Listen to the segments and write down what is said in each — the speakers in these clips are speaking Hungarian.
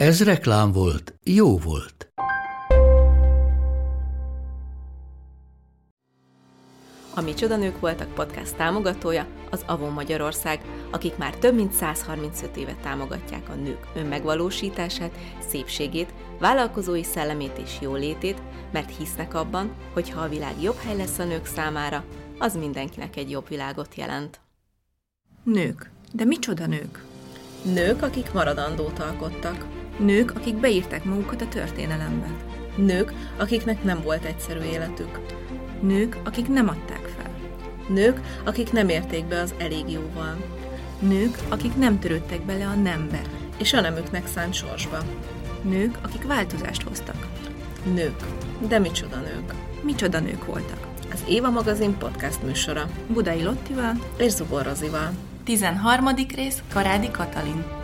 Ez reklám volt, jó volt. A Micsoda Nők voltak podcast támogatója az Avon Magyarország, akik már több mint 135 évet támogatják a nők önmegvalósítását, szépségét, vállalkozói szellemét és jólétét, mert hisznek abban, hogy ha a világ jobb hely lesz a nők számára, az mindenkinek egy jobb világot jelent. Nők. De micsoda nők? Nők, akik maradandót alkottak. Nők, akik beírták magukat a történelembe. Nők, akiknek nem volt egyszerű életük. Nők, akik nem adták fel. Nők, akik nem érték be az elég jóval. Nők, akik nem törődtek bele a nembe. És a nemüknek szánt sorsba. Nők, akik változást hoztak. Nők. De micsoda nők. Micsoda nők voltak. Az Éva magazin podcast műsora. Budai Lottival És Zubor Rozival. 13. rész Karádi Katalin.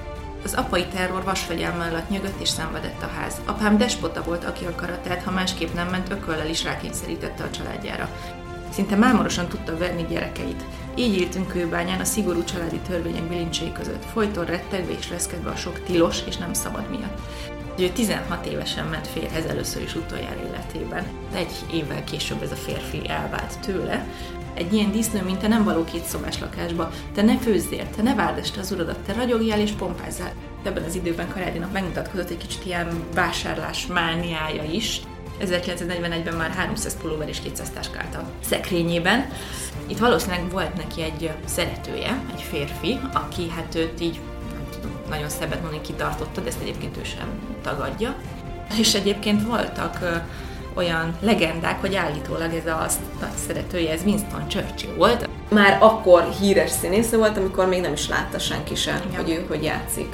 Az apai terror vasfegyelme alatt nyögött és szenvedett a ház. Apám despota volt, aki akaratát, ha másképp nem ment, ököllel is rákényszerítette a családjára. Szinte mámorosan tudta verni gyerekeit. Így éltünk kőbányán a szigorú családi törvények bilincsei között, folyton rettegve és reszkedve a sok tilos és nem szabad miatt. Ő 16 évesen ment férhez először is utoljára életében. Egy évvel később ez a férfi elvált tőle, egy ilyen disznő, mint te nem való két szobás lakásba. Te ne főzzél, te ne várd az uradat, te ragyogjál és pompázzál. Ebben az időben Karádinak megmutatkozott egy kicsit ilyen vásárlás mániája is. 1941-ben már 300 pulóver és 200 táskált a szekrényében. Itt valószínűleg volt neki egy szeretője, egy férfi, aki hát őt így nem tudom, nagyon szebbet mondani kitartotta, de ezt egyébként ő sem tagadja. És egyébként voltak olyan legendák, hogy állítólag ez a nagy szeretője, ez Winston Churchill volt. Már akkor híres színésze volt, amikor még nem is látta senki sem, Igen. hogy ő hogy játszik.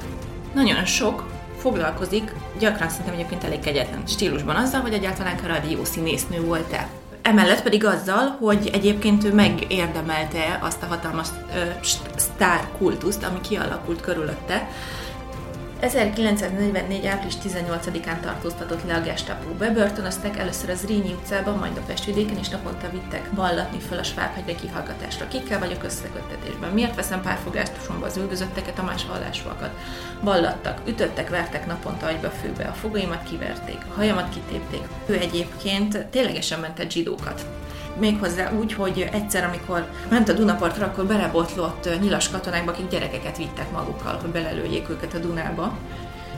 Nagyon sok foglalkozik, gyakran szerintem egyébként elég kegyetlen stílusban azzal, hogy egyáltalán Karadi színésznő volt-e. Emellett pedig azzal, hogy egyébként ő megérdemelte azt a hatalmas ö, sztár kultuszt, ami kialakult körülötte, 1944. április 18-án tartóztatott le a gestapo. Bebörtönöztek először az Rényi utcában, majd a Pestvidéken, és naponta vittek vallatni föl a Svábhegyre kihallgatásra. Kikkel vagyok összeköttetésben? Miért veszem párfogásosomba az üldözötteket, a más hallásúakat? Vallattak, ütöttek, vertek naponta agyba főbe, a fogaimat kiverték, a hajamat kitépték. Ő egyébként ténylegesen mentett zsidókat méghozzá úgy, hogy egyszer, amikor ment a Dunapartra, akkor belebotlott nyilas katonákba, akik gyerekeket vittek magukkal, hogy belelőjék őket a Dunába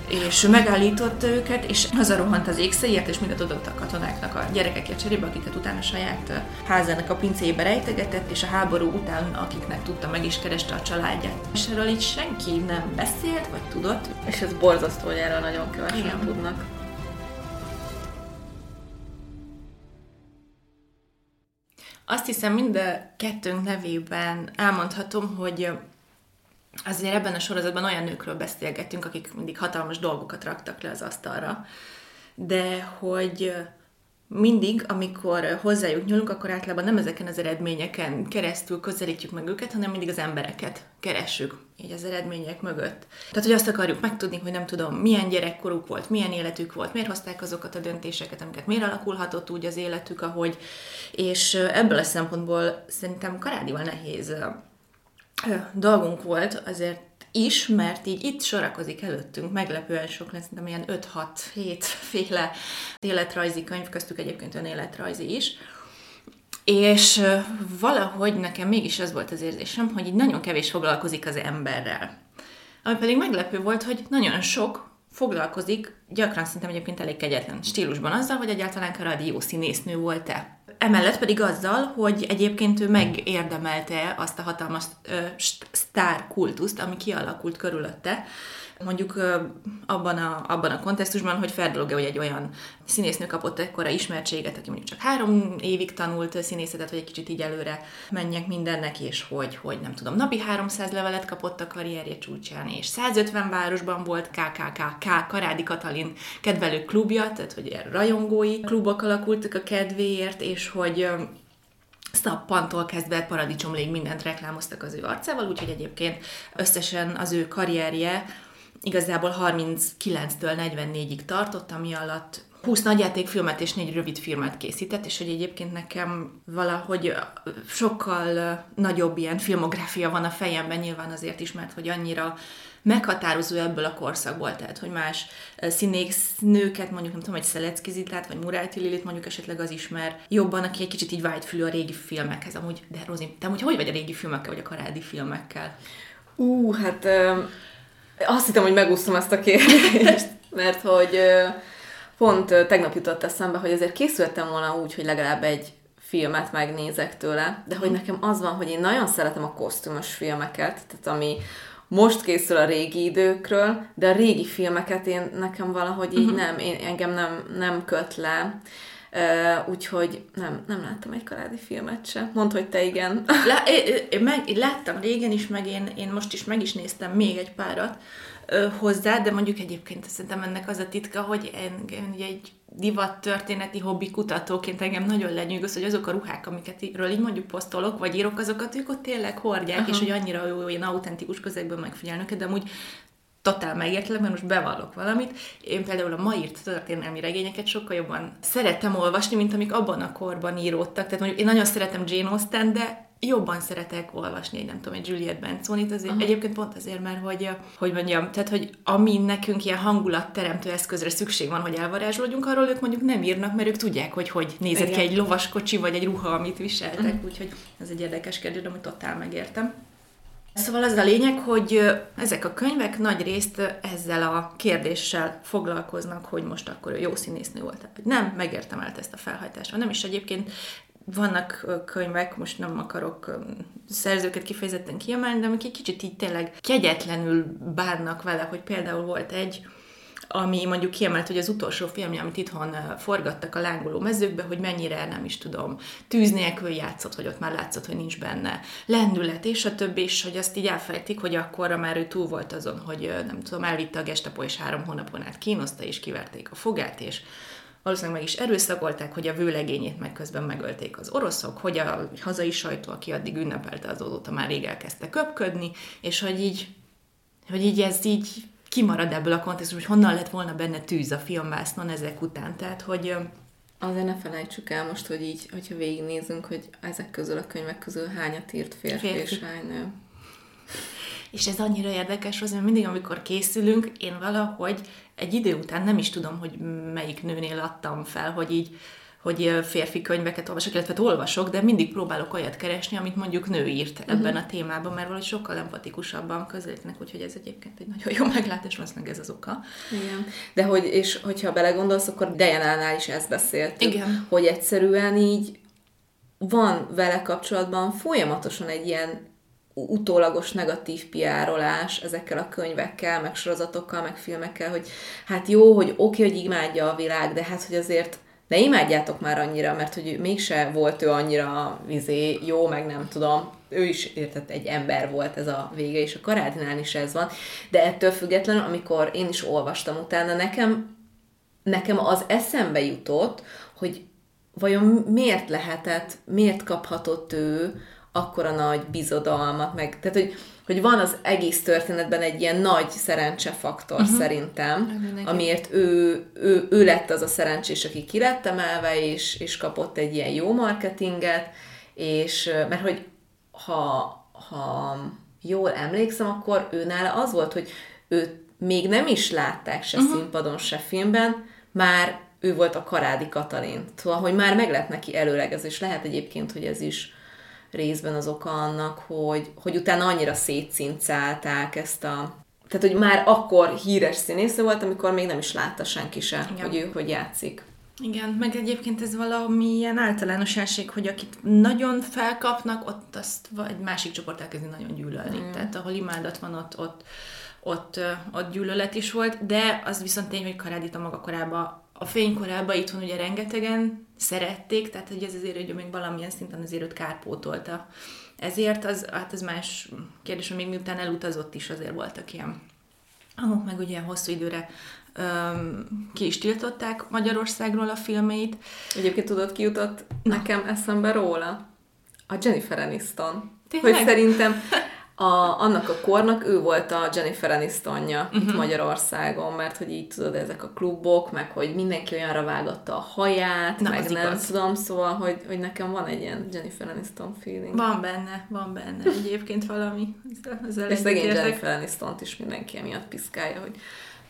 és megállította őket, és hazarohant az ékszéért, és mindent adott a katonáknak a gyerekekért cserébe, akiket utána saját házának a pincébe rejtegetett, és a háború után, akiknek tudta, meg is kereste a családját. És erről így senki nem beszélt, vagy tudott. És ez borzasztó, hogy erről nagyon kevesen tudnak. Azt hiszem mind a kettőnk nevében elmondhatom, hogy azért ebben a sorozatban olyan nőkről beszélgetünk, akik mindig hatalmas dolgokat raktak le az asztalra, de hogy mindig, amikor hozzájuk nyúlunk, akkor általában nem ezeken az eredményeken keresztül közelítjük meg őket, hanem mindig az embereket keressük így az eredmények mögött. Tehát, hogy azt akarjuk megtudni, hogy nem tudom, milyen gyerekkoruk volt, milyen életük volt, miért hozták azokat a döntéseket, amiket miért alakulhatott úgy az életük, ahogy, és ebből a szempontból szerintem Karádival nehéz dolgunk volt, azért is, mert így itt sorakozik előttünk, meglepően sok lesz, szerintem ilyen 5-6-7 féle életrajzi könyv, köztük egyébként önéletrajzi is, és valahogy nekem mégis az volt az érzésem, hogy így nagyon kevés foglalkozik az emberrel. Ami pedig meglepő volt, hogy nagyon sok foglalkozik, gyakran szerintem egyébként elég kegyetlen stílusban azzal, hogy egyáltalán Karadi jó színésznő volt-e. Emellett pedig azzal, hogy egyébként ő megérdemelte azt a hatalmas ö, sztár kultuszt, ami kialakult körülötte. Mondjuk abban a, abban a kontextusban, hogy Ferdolog hogy egy olyan színésznő kapott ekkora ismertséget, aki mondjuk csak három évig tanult színészetet, hogy egy kicsit így előre menjek mindennek, és hogy, hogy nem tudom, napi 300 levelet kapott a karrierje csúcsán, és 150 városban volt KKKK, Karádi Katalin kedvelő klubja, tehát hogy rajongói klubok alakultak a kedvéért, és hogy szappantól kezdve paradicsomlég mindent reklámoztak az ő arcával, úgyhogy egyébként összesen az ő karrierje igazából 39-től 44-ig tartott, ami alatt 20 nagyjátékfilmet és 4 rövid filmet készített, és hogy egyébként nekem valahogy sokkal nagyobb ilyen filmográfia van a fejemben, nyilván azért is, mert hogy annyira meghatározó ebből a korszakból, tehát hogy más színésznőket, mondjuk nem tudom, hogy Szelecki Zitát, vagy Muráti Lilit mondjuk esetleg az ismer jobban, aki egy kicsit így vágyfülű a régi filmekhez. Amúgy, de Rozi, te amúgy hogy vagy a régi filmekkel, vagy a karádi filmekkel? Ú, hát uh, azt hittem, hogy megúszom ezt a kérdést, mert hogy pont tegnap jutott eszembe, hogy azért készültem volna úgy, hogy legalább egy filmet megnézek tőle, de hogy mhm. nekem az van, hogy én nagyon szeretem a kosztümös filmeket, tehát ami most készül a régi időkről, de a régi filmeket én nekem valahogy így uh-huh. nem, én, engem nem, nem köt le. Uh, úgyhogy nem, nem láttam egy karádi filmet se. Mondd, hogy te igen. Lá, én, meg, láttam régen is, meg én, én most is meg is néztem még egy párat uh, hozzá, de mondjuk egyébként szerintem ennek az a titka, hogy én, én egy divat történeti hobbi kutatóként engem nagyon lenyűgöz, hogy azok a ruhák, amiket ről így mondjuk posztolok, vagy írok, azokat ők ott tényleg hordják, Aha. és hogy annyira jó, ilyen autentikus közegből megfigyelnek, de amúgy totál megértelek, mert most bevallok valamit. Én például a ma írt történelmi regényeket sokkal jobban szerettem olvasni, mint amik abban a korban íródtak. Tehát mondjuk én nagyon szeretem Jane Austen, de jobban szeretek olvasni, egy nem tudom, egy Juliet Benzonit, azért, uh-huh. egyébként pont azért, mert hogy, hogy mondjam, tehát, hogy ami nekünk ilyen hangulatteremtő eszközre szükség van, hogy elvarázsolódjunk, arról ők mondjuk nem írnak, mert ők tudják, hogy hogy nézett ki egy lovaskocsi, vagy egy ruha, amit viseltek, uh-huh. úgyhogy ez egy érdekes kérdés, amit totál megértem. Szóval az a lényeg, hogy ezek a könyvek nagy részt ezzel a kérdéssel foglalkoznak, hogy most akkor jó színésznő volt, vagy nem, megértem el ezt a felhajtást, nem is egyébként vannak könyvek, most nem akarok szerzőket kifejezetten kiemelni, de amik egy kicsit így tényleg kegyetlenül bánnak vele, hogy például volt egy, ami mondjuk kiemelt, hogy az utolsó filmje, amit itthon forgattak a lángoló mezőkbe, hogy mennyire, nem is tudom, tűz nélkül játszott, hogy ott már látszott, hogy nincs benne lendület, és a többi, és hogy azt így elfejtik, hogy akkorra már ő túl volt azon, hogy nem tudom, elvitte a gestapo, és három hónapon át kínoszta, és kiverték a fogát, és valószínűleg meg is erőszakolták, hogy a vőlegényét meg közben megölték az oroszok, hogy a hazai sajtó, aki addig ünnepelte azóta már rég elkezdte köpködni, és hogy így, hogy így ez így kimarad ebből a kontextusból, hogy honnan lett volna benne tűz a filmvásznon ezek után. Tehát, hogy Azért ne felejtsük el most, hogy így, hogyha végignézünk, hogy ezek közül a könyvek közül hányat írt férfi, férfi. és hány nő. És ez annyira érdekes, hogy mindig, amikor készülünk, én valahogy egy idő után nem is tudom, hogy melyik nőnél adtam fel, hogy így hogy férfi könyveket olvasok, illetve hát olvasok, de mindig próbálok olyat keresni, amit mondjuk nő írt ebben uh-huh. a témában, mert valahogy sokkal empatikusabban közelítenek, úgyhogy ez egyébként egy nagyon jó meglátás, valószínűleg ez az oka. Igen. De hogy, és hogyha belegondolsz, akkor Diana-nál is ezt beszélt. Igen. Hogy egyszerűen így van vele kapcsolatban folyamatosan egy ilyen utólagos negatív piárolás ezekkel a könyvekkel, meg sorozatokkal, meg filmekkel, hogy hát jó, hogy oké, hogy imádja a világ, de hát, hogy azért ne imádjátok már annyira, mert hogy mégse volt ő annyira vizé, jó, meg nem tudom, ő is értett egy ember volt ez a vége, és a Karádinál is ez van, de ettől függetlenül, amikor én is olvastam utána, nekem, nekem az eszembe jutott, hogy vajon miért lehetett, miért kaphatott ő akkora nagy bizodalmat, meg, tehát hogy, hogy van az egész történetben egy ilyen nagy szerencsefaktor uh-huh. szerintem, amiért ő, ő, ő lett az a szerencsés, aki ki lett emelve, és, és kapott egy ilyen jó marketinget, és mert hogy ha, ha jól emlékszem, akkor őnála az volt, hogy őt még nem is látták se uh-huh. színpadon, se filmben, már ő volt a Karádi Katalin. Szóval, hogy már meg lett neki előlegezés. Lehet egyébként, hogy ez is részben az oka annak, hogy, hogy utána annyira szétszincálták ezt a tehát, hogy már akkor híres színésznő volt, amikor még nem is látta senki se, Igen. hogy ő hogy játszik. Igen, meg egyébként ez valami ilyen általánosság, hogy akit nagyon felkapnak, ott azt vagy másik csoport elkezdi nagyon gyűlölni. Mm. Tehát ahol imádat van, ott, ott, ott, ott gyűlölet is volt, de az viszont tény, hogy Karádit a maga korában, a fénykorában itthon ugye rengetegen szerették, tehát hogy ez azért hogy még valamilyen szinten azért őt kárpótolta. Ezért az, hát az más kérdés, hogy még miután elutazott is azért voltak ilyen hangok, meg ugye hosszú időre öm, ki is tiltották Magyarországról a filmeit. Egyébként tudod, ki jutott nekem eszembe róla? A Jennifer Aniston. Tényleg? Hogy szerintem a, annak a kornak ő volt a Jennifer Anistonja uh-huh. Mhm. itt Magyarországon, mert hogy így tudod, ezek a klubok, meg hogy mindenki olyanra vágatta a haját, Na, meg nem igaz. tudom, szóval, hogy, hogy nekem van egy ilyen Jennifer Aniston feeling. Van benne, van benne egyébként valami. Ezzel, És szegény. Jennifer Aniston-t is mindenki emiatt piszkálja, hogy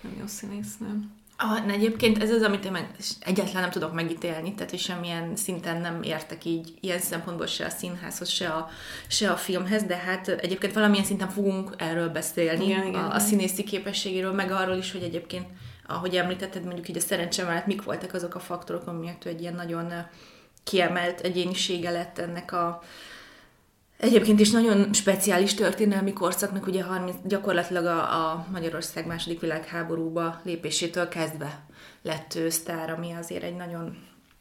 nem jó színésznő. Ah, egyébként ez az, amit én meg egyáltalán nem tudok megítélni, tehát hogy semmilyen szinten nem értek így ilyen szempontból se a színházhoz, se a, se a filmhez, de hát egyébként valamilyen szinten fogunk erről beszélni, Igen, igen, a, a színészi képességéről, meg arról is, hogy egyébként, ahogy említetted, mondjuk így a szerencse mellett mik voltak azok a faktorok, amiért egy ilyen nagyon kiemelt egyénisége lett ennek a, Egyébként is nagyon speciális történelmi korszaknak, ugye 30, gyakorlatilag a, a Magyarország második világháborúba lépésétől kezdve lett ő sztár, ami azért egy nagyon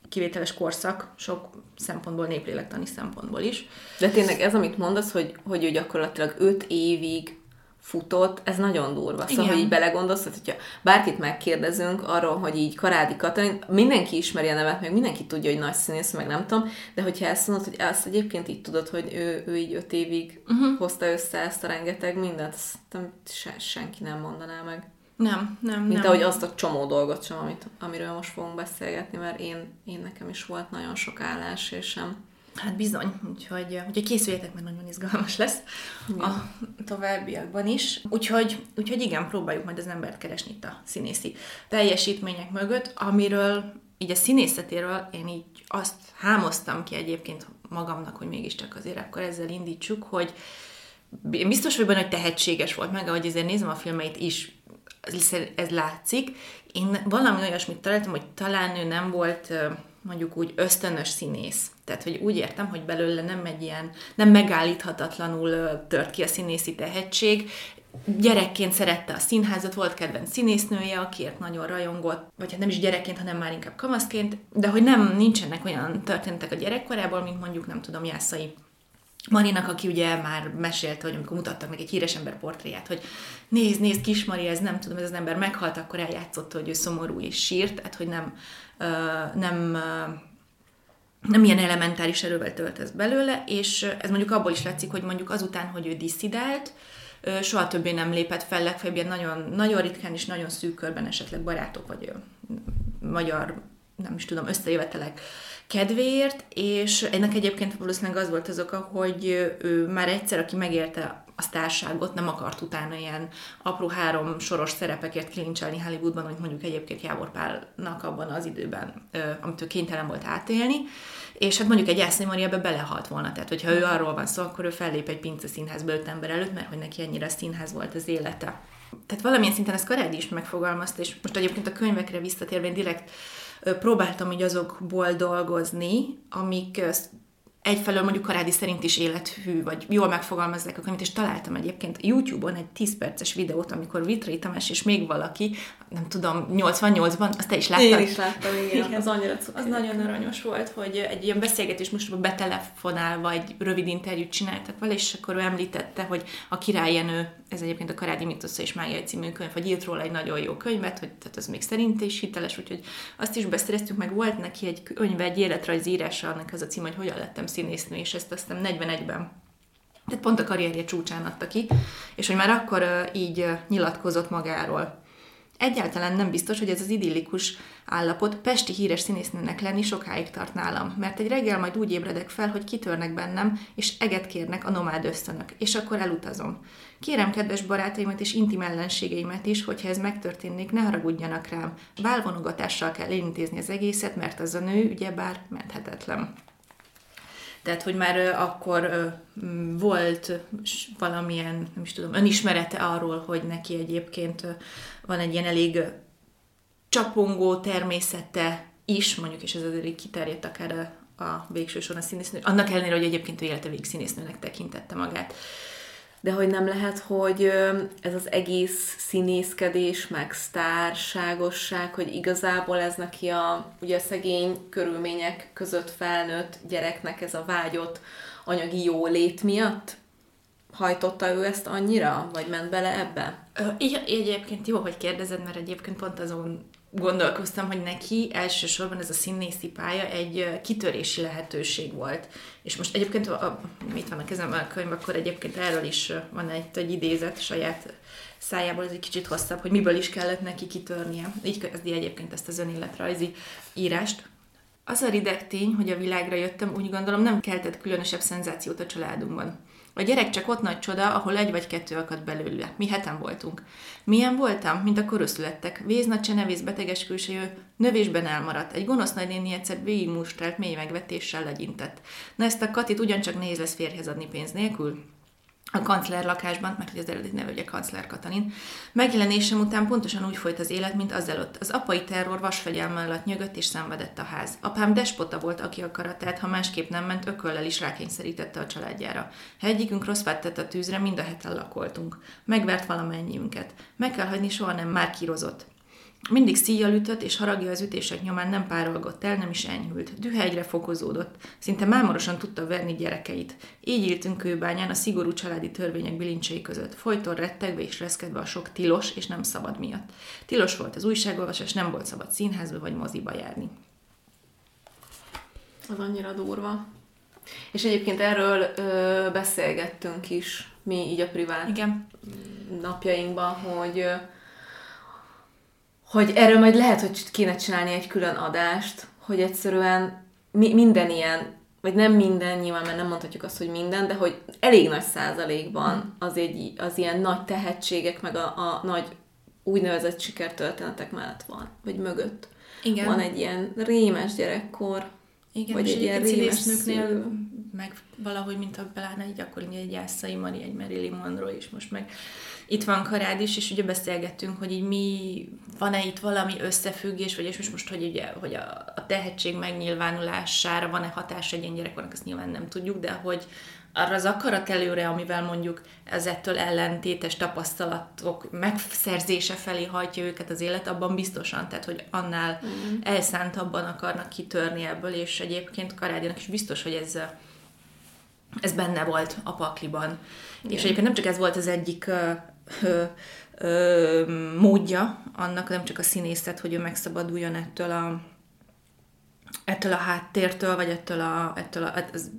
kivételes korszak, sok szempontból, néplélektani szempontból is. De tényleg ez, amit mondasz, hogy, hogy ő gyakorlatilag öt évig futott, ez nagyon durva. Szóval, Igen. hogy így belegondolsz, hogy hogyha bárkit megkérdezünk arról, hogy így Karádi Katalin, mindenki ismeri a nevet, meg mindenki tudja, hogy nagy színész, meg nem tudom, de hogyha ezt mondod, hogy ezt egyébként így tudod, hogy ő, ő így öt évig uh-huh. hozta össze ezt a rengeteg mindent, azt nem, se, senki nem mondaná meg. Nem, nem, Mint nem. ahogy azt a csomó dolgot sem, amit, amiről most fogunk beszélgetni, mert én, én nekem is volt nagyon sok állás, és sem. Hát bizony, úgyhogy, úgyhogy készüljetek, mert nagyon izgalmas lesz a továbbiakban is. Úgyhogy, úgyhogy igen, próbáljuk majd az embert keresni itt a színészi teljesítmények mögött, amiről így a színészetéről én így azt hámoztam ki egyébként magamnak, hogy mégiscsak azért akkor ezzel indítsuk, hogy én biztos vagyok benne, hogy tehetséges volt, meg ahogy azért nézem a filmeit is, ez, látszik. Én valami olyasmit találtam, hogy talán ő nem volt mondjuk úgy ösztönös színész. Tehát, hogy úgy értem, hogy belőle nem egy ilyen, nem megállíthatatlanul tört ki a színészi tehetség. Gyerekként szerette a színházat, volt kedvenc színésznője, akiért nagyon rajongott, vagy hát nem is gyerekként, hanem már inkább kamaszként, de hogy nem nincsenek olyan történetek a gyerekkorából, mint mondjuk, nem tudom, Jászai Marinak, aki ugye már mesélte, hogy amikor mutattak meg egy híres ember portréját, hogy nézd, nézd, kis Mari, ez nem tudom, ez az ember meghalt, akkor eljátszotta, hogy ő szomorú és sírt, tehát hogy nem, ö, nem, ö, nem ilyen elementáris erővel töltesz belőle, és ez mondjuk abból is látszik, hogy mondjuk azután, hogy ő diszidált, ö, soha többé nem lépett fel, legfeljebb ilyen nagyon, nagyon ritkán és nagyon szűk körben esetleg barátok vagy ö, magyar, nem is tudom, összejövetelek kedvéért, és ennek egyébként valószínűleg az volt az oka, hogy ő már egyszer, aki megérte a sztárságot, nem akart utána ilyen apró három soros szerepekért klincselni Hollywoodban, mint mondjuk egyébként Jávor Pálnak abban az időben, amit ő kénytelen volt átélni, és hát mondjuk egy Jászai Mari ebbe belehalt volna, tehát hogyha ő arról van szó, akkor ő fellép egy pince színházba öt ember előtt, mert hogy neki ennyire színház volt az élete. Tehát valamilyen szinten ezt Karádi is megfogalmazta, és most egyébként a könyvekre visszatérve én direkt próbáltam így azokból dolgozni, amik egyfelől mondjuk Karádi szerint is élethű, vagy jól megfogalmazzák a könyvet, és találtam egyébként YouTube-on egy 10 perces videót, amikor Vitrai Tamás és még valaki, nem tudom, 88-ban, azt te is láttad? Én is láttam, igen. Igen. Az annyira. Az nagyon aranyos volt, hogy egy ilyen beszélgetés most betelefonálva egy rövid interjút csináltak vele, és akkor ő említette, hogy a királyjenő, ez egyébként a Karádi Mitosza és Mágia című könyv, hogy írt róla egy nagyon jó könyvet, hogy tehát az még szerint is hiteles, úgyhogy azt is beszereztük, meg volt neki egy könyv, egy életrajz írása, annak az a cím, hogy hogyan lettem színésznő, és ezt aztán 41-ben tehát pont a karrierje csúcsán adta ki, és hogy már akkor így nyilatkozott magáról. Egyáltalán nem biztos, hogy ez az idillikus állapot pesti híres színésznőnek lenni sokáig tart nálam, mert egy reggel majd úgy ébredek fel, hogy kitörnek bennem, és eget kérnek a nomád ösztönök, és akkor elutazom. Kérem kedves barátaimat és intim ellenségeimet is, hogyha ez megtörténik, ne haragudjanak rám. Válvonogatással kell elintézni az egészet, mert az a nő ugyebár menthetetlen. Tehát, hogy már akkor volt valamilyen, nem is tudom, önismerete arról, hogy neki egyébként van egy ilyen elég csapongó természete is, mondjuk, és ez azért kiterjedt akár a, a végső soron a színésznő, annak ellenére, hogy egyébként ő élete végig színésznőnek tekintette magát. De hogy nem lehet, hogy ez az egész színészkedés, meg sztárságosság, hogy igazából ez neki a ugye szegény körülmények között felnőtt gyereknek ez a vágyott anyagi jólét miatt hajtotta ő ezt annyira, vagy ment bele ebbe? Így, egyébként jó, hogy kérdezed, mert egyébként pont azon gondolkoztam, hogy neki elsősorban ez a színészi pálya egy kitörési lehetőség volt. És most egyébként, a, mit van a kezemben a könyv, akkor egyébként erről is van egy, egy idézet saját szájából, ez egy kicsit hosszabb, hogy miből is kellett neki kitörnie. Így kezdi egyébként ezt az önéletrajzi írást. Az a rideg tény, hogy a világra jöttem, úgy gondolom nem keltett különösebb szenzációt a családunkban. A gyerek csak ott nagy csoda, ahol egy vagy kettő akadt belőle. Mi heten voltunk. Milyen voltam, mint a koröszülettek. Véz, csenevész, beteges külsejű, növésben elmaradt. Egy gonosz nagynéni egyszer végigmustrált mély megvetéssel legyintett. Na ezt a Katit ugyancsak nehéz lesz férjhez adni pénz nélkül a kancler lakásban, mert az eredeti neve ugye kancler Katalin. Megjelenésem után pontosan úgy folyt az élet, mint az előtt. Az apai terror vasfegyelme alatt nyögött és szenvedett a ház. Apám despota volt, aki a karatát, ha másképp nem ment, ököllel is rákényszerítette a családjára. Ha egyikünk rossz tett a tűzre, mind a heten lakoltunk. Megvert valamennyiünket. Meg kell hagyni, soha nem már kírozott. Mindig szíjjal ütött, és haragja az ütések nyomán nem párolgott el, nem is enyhült. Dühe egyre fokozódott. Szinte mámorosan tudta verni gyerekeit. Így éltünk kőbányán a szigorú családi törvények bilincsei között, folyton rettegve és reszkedve a sok tilos és nem szabad miatt. Tilos volt az újságolvasás, nem volt szabad színházba vagy moziba járni. Az annyira durva. És egyébként erről ö, beszélgettünk is mi így a privát Igen. napjainkban, hogy ö, hogy erről majd lehet, hogy kéne csinálni egy külön adást, hogy egyszerűen mi, minden ilyen, vagy nem minden, nyilván, mert nem mondhatjuk azt, hogy minden, de hogy elég nagy százalékban az, egy, az ilyen nagy tehetségek, meg a, a nagy úgynevezett sikertörténetek mellett van, vagy mögött. Igen. Van egy ilyen rémes gyerekkor, igen, vagy egy ilyen rémes nőknél, meg valahogy, mint a Belána, így akkor egy Jászai Mari, egy Marilyn Monroe is most meg itt van Karád is, és ugye beszélgettünk, hogy így mi, van-e itt valami összefüggés, vagy és most, most hogy, ugye, hogy a, a tehetség megnyilvánulására van-e hatás egy ilyen gyerekkornak, azt nyilván nem tudjuk, de hogy arra az akarat előre, amivel mondjuk ez ettől ellentétes tapasztalatok megszerzése felé hajtja őket az élet, abban biztosan, tehát hogy annál mm. elszántabban akarnak kitörni ebből, és egyébként Karádinak is biztos, hogy ez, ez benne volt a pakliban. Igen. És egyébként nem csak ez volt az egyik ö, ö, módja annak, nem csak a színészet, hogy ő megszabaduljon ettől a, ettől a háttértől, vagy ettől a, ettől a, ez,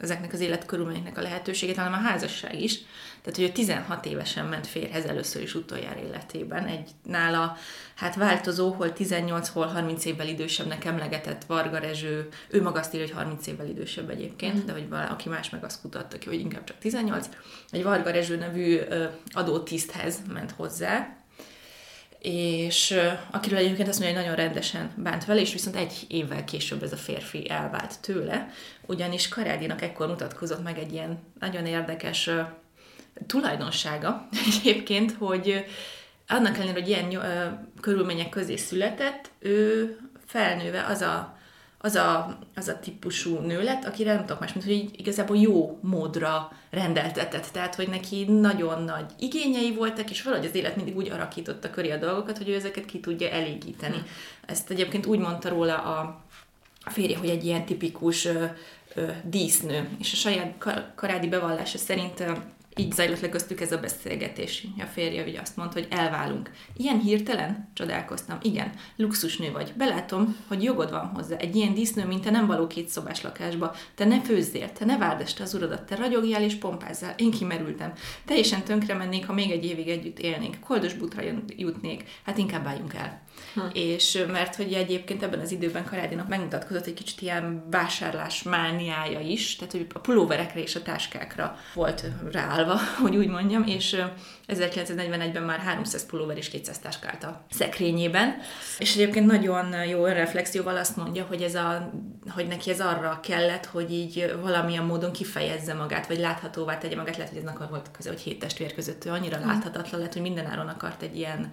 ezeknek az életkörülményeknek a lehetőségét, hanem a házasság is. Tehát, hogy ő 16 évesen ment férhez először is utoljára életében. Egy nála, hát változó, hol 18, hol 30 évvel idősebbnek emlegetett Varga Rezső, ő maga azt írja, hogy 30 évvel idősebb egyébként, mm. de hogy valaki más meg azt kutatta ki, hogy inkább csak 18. Egy Varga Rezső nevű adótiszthez ment hozzá, és akiről egyébként azt mondja, hogy nagyon rendesen bánt vele, és viszont egy évvel később ez a férfi elvált tőle, ugyanis Karádinak ekkor mutatkozott meg egy ilyen nagyon érdekes tulajdonsága egyébként, hogy annak ellenére, hogy ilyen körülmények közé született, ő felnőve az a az a, az a típusú nő lett, akire nem tudok más, mint hogy így igazából jó módra rendeltetett. Tehát, hogy neki nagyon nagy igényei voltak, és valahogy az élet mindig úgy arakította köré a dolgokat, hogy ő ezeket ki tudja elégíteni. Hm. Ezt egyébként úgy mondta róla a férje, hogy egy ilyen tipikus ö, ö, dísznő, és a saját karádi bevallása szerint így zajlott le köztük ez a beszélgetés. A férje ugye azt mondta, hogy elválunk. Ilyen hirtelen? Csodálkoztam. Igen, luxusnő vagy. Belátom, hogy jogod van hozzá. Egy ilyen disznő, mint te nem való két szobás lakásba. Te ne főzzél, te ne várd este az uradat, te ragyogjál és pompázzál. Én kimerültem. Teljesen tönkre mennék, ha még egy évig együtt élnénk. Koldos butra jutnék. Hát inkább álljunk el. Hm. És mert hogy egyébként ebben az időben Karádinak megmutatkozott egy kicsit ilyen vásárlás mániája is, tehát hogy a pulóverekre és a táskákra volt ráállva, hogy úgy mondjam, és 1941-ben már 300 pulóver és 200 táskált a szekrényében. És egyébként nagyon jó reflexióval azt mondja, hogy, ez a, hogy neki ez arra kellett, hogy így valamilyen módon kifejezze magát, vagy láthatóvá tegye magát. Lehet, hogy ez akar volt köze, hogy hét testvér között ő annyira hm. láthatatlan lett, hogy mindenáron akart egy ilyen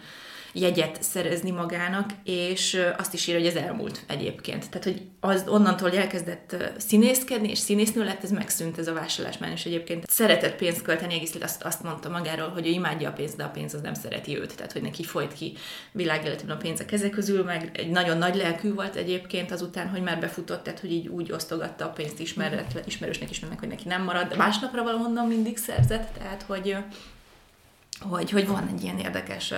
jegyet szerezni magának, és azt is írja, hogy ez elmúlt egyébként. Tehát, hogy az onnantól, hogy elkezdett színészkedni, és színésznő lett, ez megszűnt ez a vásárlás már, és egyébként szeretett pénzt költeni, egész azt, azt mondta magáról, hogy ő imádja a pénzt, de a pénz az nem szereti őt. Tehát, hogy neki folyt ki világéletben a pénz a keze közül, meg egy nagyon nagy lelkű volt egyébként azután, hogy már befutott, tehát, hogy így úgy osztogatta a pénzt ismeret, ismerősnek is, hogy neki nem marad, másnapra valahonnan mindig szerzett, tehát, hogy hogy, hogy van egy ilyen érdekes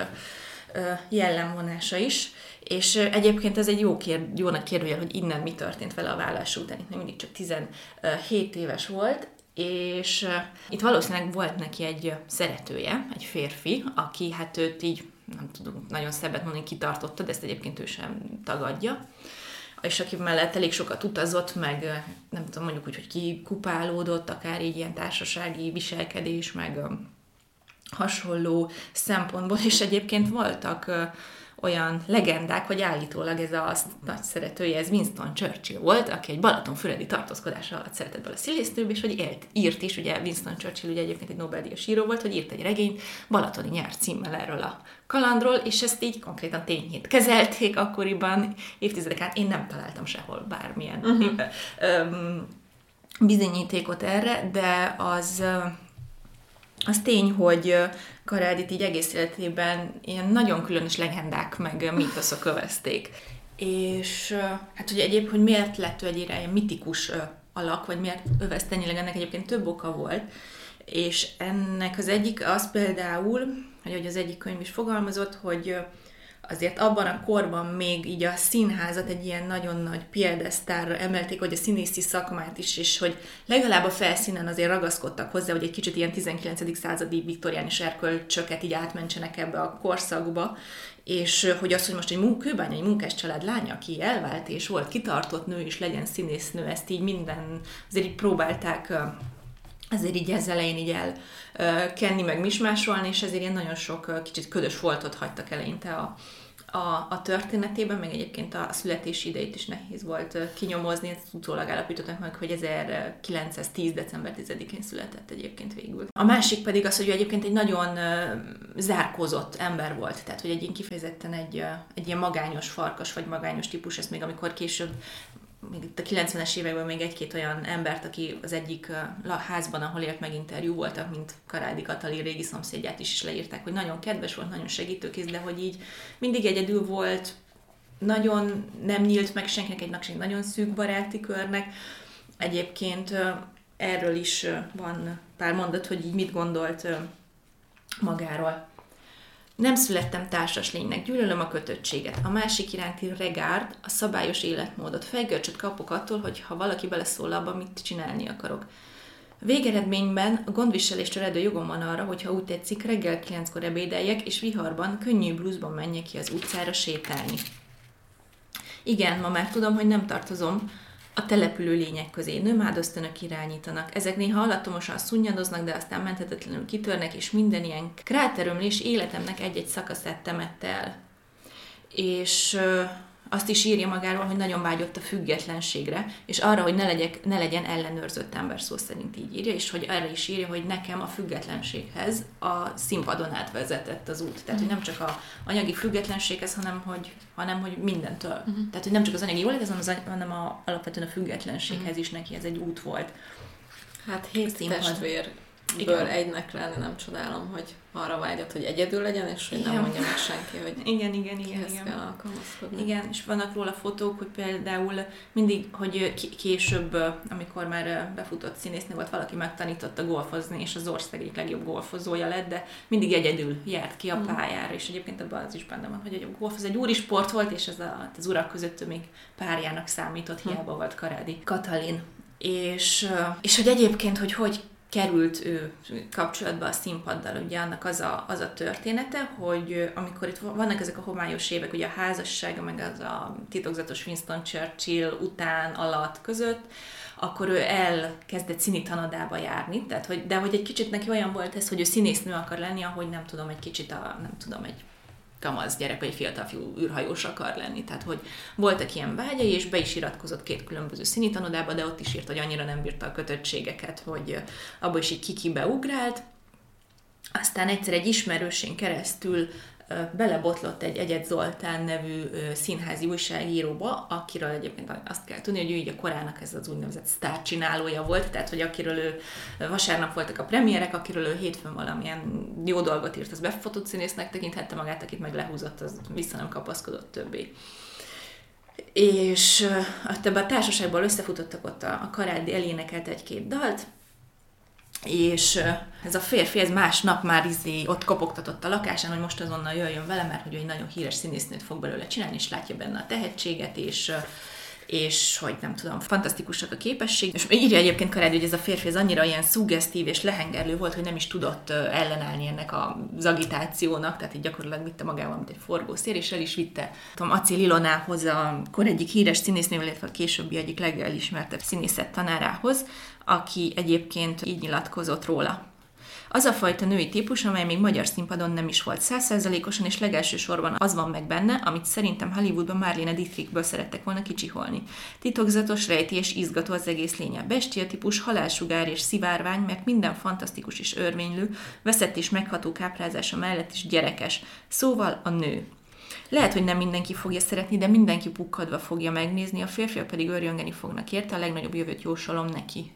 jellemvonása is, és egyébként ez egy jó, kér, jó nagy kérdőjel, hogy innen mi történt vele a vállás után. Itt még mindig csak 17 éves volt, és itt valószínűleg volt neki egy szeretője, egy férfi, aki hát őt így, nem tudom nagyon szebbet mondani, kitartotta, de ezt egyébként ő sem tagadja és aki mellett elég sokat utazott, meg nem tudom, mondjuk úgy, hogy kikupálódott, akár így ilyen társasági viselkedés, meg hasonló szempontból, és egyébként voltak olyan legendák, hogy állítólag ez a nagy szeretője, ez Winston Churchill volt, aki egy Balatonfüredi tartózkodása alatt szeretett bele a szílésztőbe, és hogy élt, írt is, ugye Winston Churchill ugye egyébként egy Nobel-díjas író volt, hogy írt egy regényt Balatoni nyár címmel erről a kalandról, és ezt így konkrétan tényét kezelték akkoriban, évtizedek át. Én nem találtam sehol bármilyen uh-huh. bizonyítékot erre, de az az tény, hogy Karádit így egész életében ilyen nagyon különös legendák meg mítoszok kövezték. És hát ugye egyéb, hogy miért lett ő egy ilyen mitikus alak, vagy miért övezte ennyileg, ennek egyébként több oka volt. És ennek az egyik az például, hogy az egyik könyv is fogalmazott, hogy azért abban a korban még így a színházat egy ilyen nagyon nagy piedesztárra emelték, hogy a színészi szakmát is, és hogy legalább a felszínen azért ragaszkodtak hozzá, hogy egy kicsit ilyen 19. századi viktoriánis erkölcsöket így átmentsenek ebbe a korszakba, és hogy az, hogy most egy munk, kőbányai munkás család lánya, aki elvált és volt kitartott nő, és legyen színésznő, ezt így minden, azért így próbálták ezért így ezzel elején így el kenni, meg mismásolni, és ezért ilyen nagyon sok kicsit ködös foltot hagytak eleinte a, a, a történetében, meg egyébként a születési idejét is nehéz volt kinyomozni, ezt utólag állapítottak meg, hogy 1910. december 10-én született egyébként végül. A másik pedig az, hogy ő egyébként egy nagyon zárkózott ember volt, tehát hogy egy kifejezetten egy, egy ilyen magányos farkas, vagy magányos típus, ezt még amikor később még itt a 90-es években még egy-két olyan embert, aki az egyik házban, ahol élt meg interjú voltak, mint Karádi Katalin régi szomszédját is, is leírták, hogy nagyon kedves volt, nagyon segítőkész, de hogy így mindig egyedül volt, nagyon nem nyílt meg senkinek egy egy nagyon szűk baráti körnek. Egyébként erről is van pár mondat, hogy így mit gondolt magáról. Nem születtem társas lénynek, gyűlölöm a kötöttséget. A másik iránti regárd, a szabályos életmódot. Fejgörcsöt kapok attól, hogy ha valaki beleszól abba, mit csinálni akarok. Végeredményben a gondviseléstől eredő jogom van arra, hogy ha úgy tetszik, reggel kilenckor ebédeljek, és viharban, könnyű blúzban menjek ki az utcára sétálni. Igen, ma már tudom, hogy nem tartozom a települő lények közé nőmádösztönök irányítanak. Ezek néha alattomosan szunnyadoznak, de aztán menthetetlenül kitörnek, és minden ilyen kráterömlés életemnek egy-egy szakaszát temette el. És azt is írja magáról, hogy nagyon vágyott a függetlenségre, és arra, hogy ne, legyek, ne legyen ellenőrzött ember, szó szerint így írja, és hogy erre is írja, hogy nekem a függetlenséghez a színpadon átvezetett az út. Tehát, hogy nem csak a anyagi függetlenséghez, hanem hogy, hanem, hogy mindentől. Uh-huh. Tehát, hogy nem csak az anyagi jólét, hanem, hanem a, alapvetően a függetlenséghez uh-huh. is neki ez egy út volt. Hát hét testvér igen. egynek lenni, nem csodálom, hogy arra vágyott, hogy egyedül legyen, és hogy igen. nem mondja meg senki, hogy igen, igen, igen, igen. kell alkalmazkodni. Igen, és vannak róla fotók, hogy például mindig, hogy később, amikor már befutott színésznő volt, valaki megtanította golfozni, és az ország egyik legjobb golfozója lett, de mindig egyedül járt ki a mm. pályára, és egyébként abban az is benne van, hogy a golf az egy úri sport volt, és ez a, az urak között még párjának számított, hiába volt Karádi Katalin. És, és hogy egyébként, hogy hogy került ő kapcsolatba a színpaddal, ugye annak az a, az a története, hogy amikor itt vannak ezek a homályos évek, ugye a házassága, meg az a titokzatos Winston Churchill után, alatt között, akkor ő elkezdett színi tanadába járni, tehát, hogy, de hogy egy kicsit neki olyan volt ez, hogy ő színésznő akar lenni, ahogy nem tudom, egy kicsit a, nem tudom, egy kamasz gyerek, vagy fiatal fiú űrhajós akar lenni. Tehát, hogy voltak ilyen vágyai, és be is iratkozott két különböző színitanodába, de ott is írt, hogy annyira nem bírta a kötöttségeket, hogy abból is így kiki beugrált. Aztán egyszer egy ismerősén keresztül belebotlott egy Egyet Zoltán nevű színházi újságíróba, akiről egyébként azt kell tudni, hogy ő így a korának ez az úgynevezett sztárcsinálója volt, tehát hogy akiről ő vasárnap voltak a premierek, akiről ő hétfőn valamilyen jó dolgot írt, az befotott színésznek tekinthette magát, akit meg lehúzott, az vissza nem kapaszkodott többé. És ebben a társaságból összefutottak ott a, a Karádi elénekelt egy-két dalt, és ez a férfi, ez másnap már izé ott kopogtatott a lakásán, hogy most azonnal jöjjön vele, mert hogy egy nagyon híres színésznőt fog belőle csinálni, és látja benne a tehetséget, és és hogy nem tudom, fantasztikusak a képesség. És írja egyébként Karádi, hogy ez a férfi ez annyira ilyen szuggesztív és lehengerlő volt, hogy nem is tudott ellenállni ennek az agitációnak, tehát így gyakorlatilag vitte magával, mint egy forgószér, és el is vitte tudom, Acél Ilonához, a kor egyik híres színésznővel, illetve a későbbi egyik legelismertebb színészet tanárához, aki egyébként így nyilatkozott róla. Az a fajta női típus, amely még magyar színpadon nem is volt százszerzalékosan, és legelső sorban az van meg benne, amit szerintem Hollywoodban Marlene Dietrichből szerettek volna kicsiholni. Titokzatos, rejti és izgató az egész lénye. Bestia típus, halálsugár és szivárvány, mert minden fantasztikus és örvénylő, veszett és megható káprázása mellett is gyerekes. Szóval a nő. Lehet, hogy nem mindenki fogja szeretni, de mindenki pukkadva fogja megnézni, a férfiak pedig örjöngeni fognak érte, a legnagyobb jövőt jósolom neki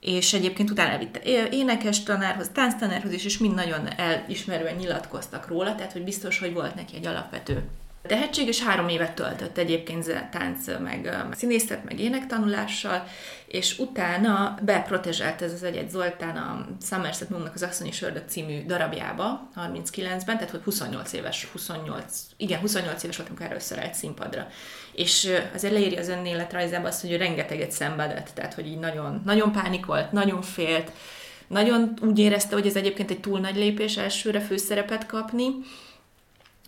és egyébként utána elvitte énekes tanárhoz, tánctanárhoz is, és mind nagyon elismerően nyilatkoztak róla, tehát hogy biztos, hogy volt neki egy alapvető tehetség, és három évet töltött egyébként tánc, meg színészet, meg énektanulással, és utána beprotezsált ez az egyet Zoltán a Somerset Moonnak az Asszonyi Sördög című darabjába, 39-ben, tehát hogy 28 éves, 28, igen, 28 éves voltunk először egy színpadra. És azért leírja az önéletrajzában azt, hogy rengeteget szenvedett, tehát hogy így nagyon, nagyon pánikolt, nagyon félt, nagyon úgy érezte, hogy ez egyébként egy túl nagy lépés elsőre főszerepet kapni,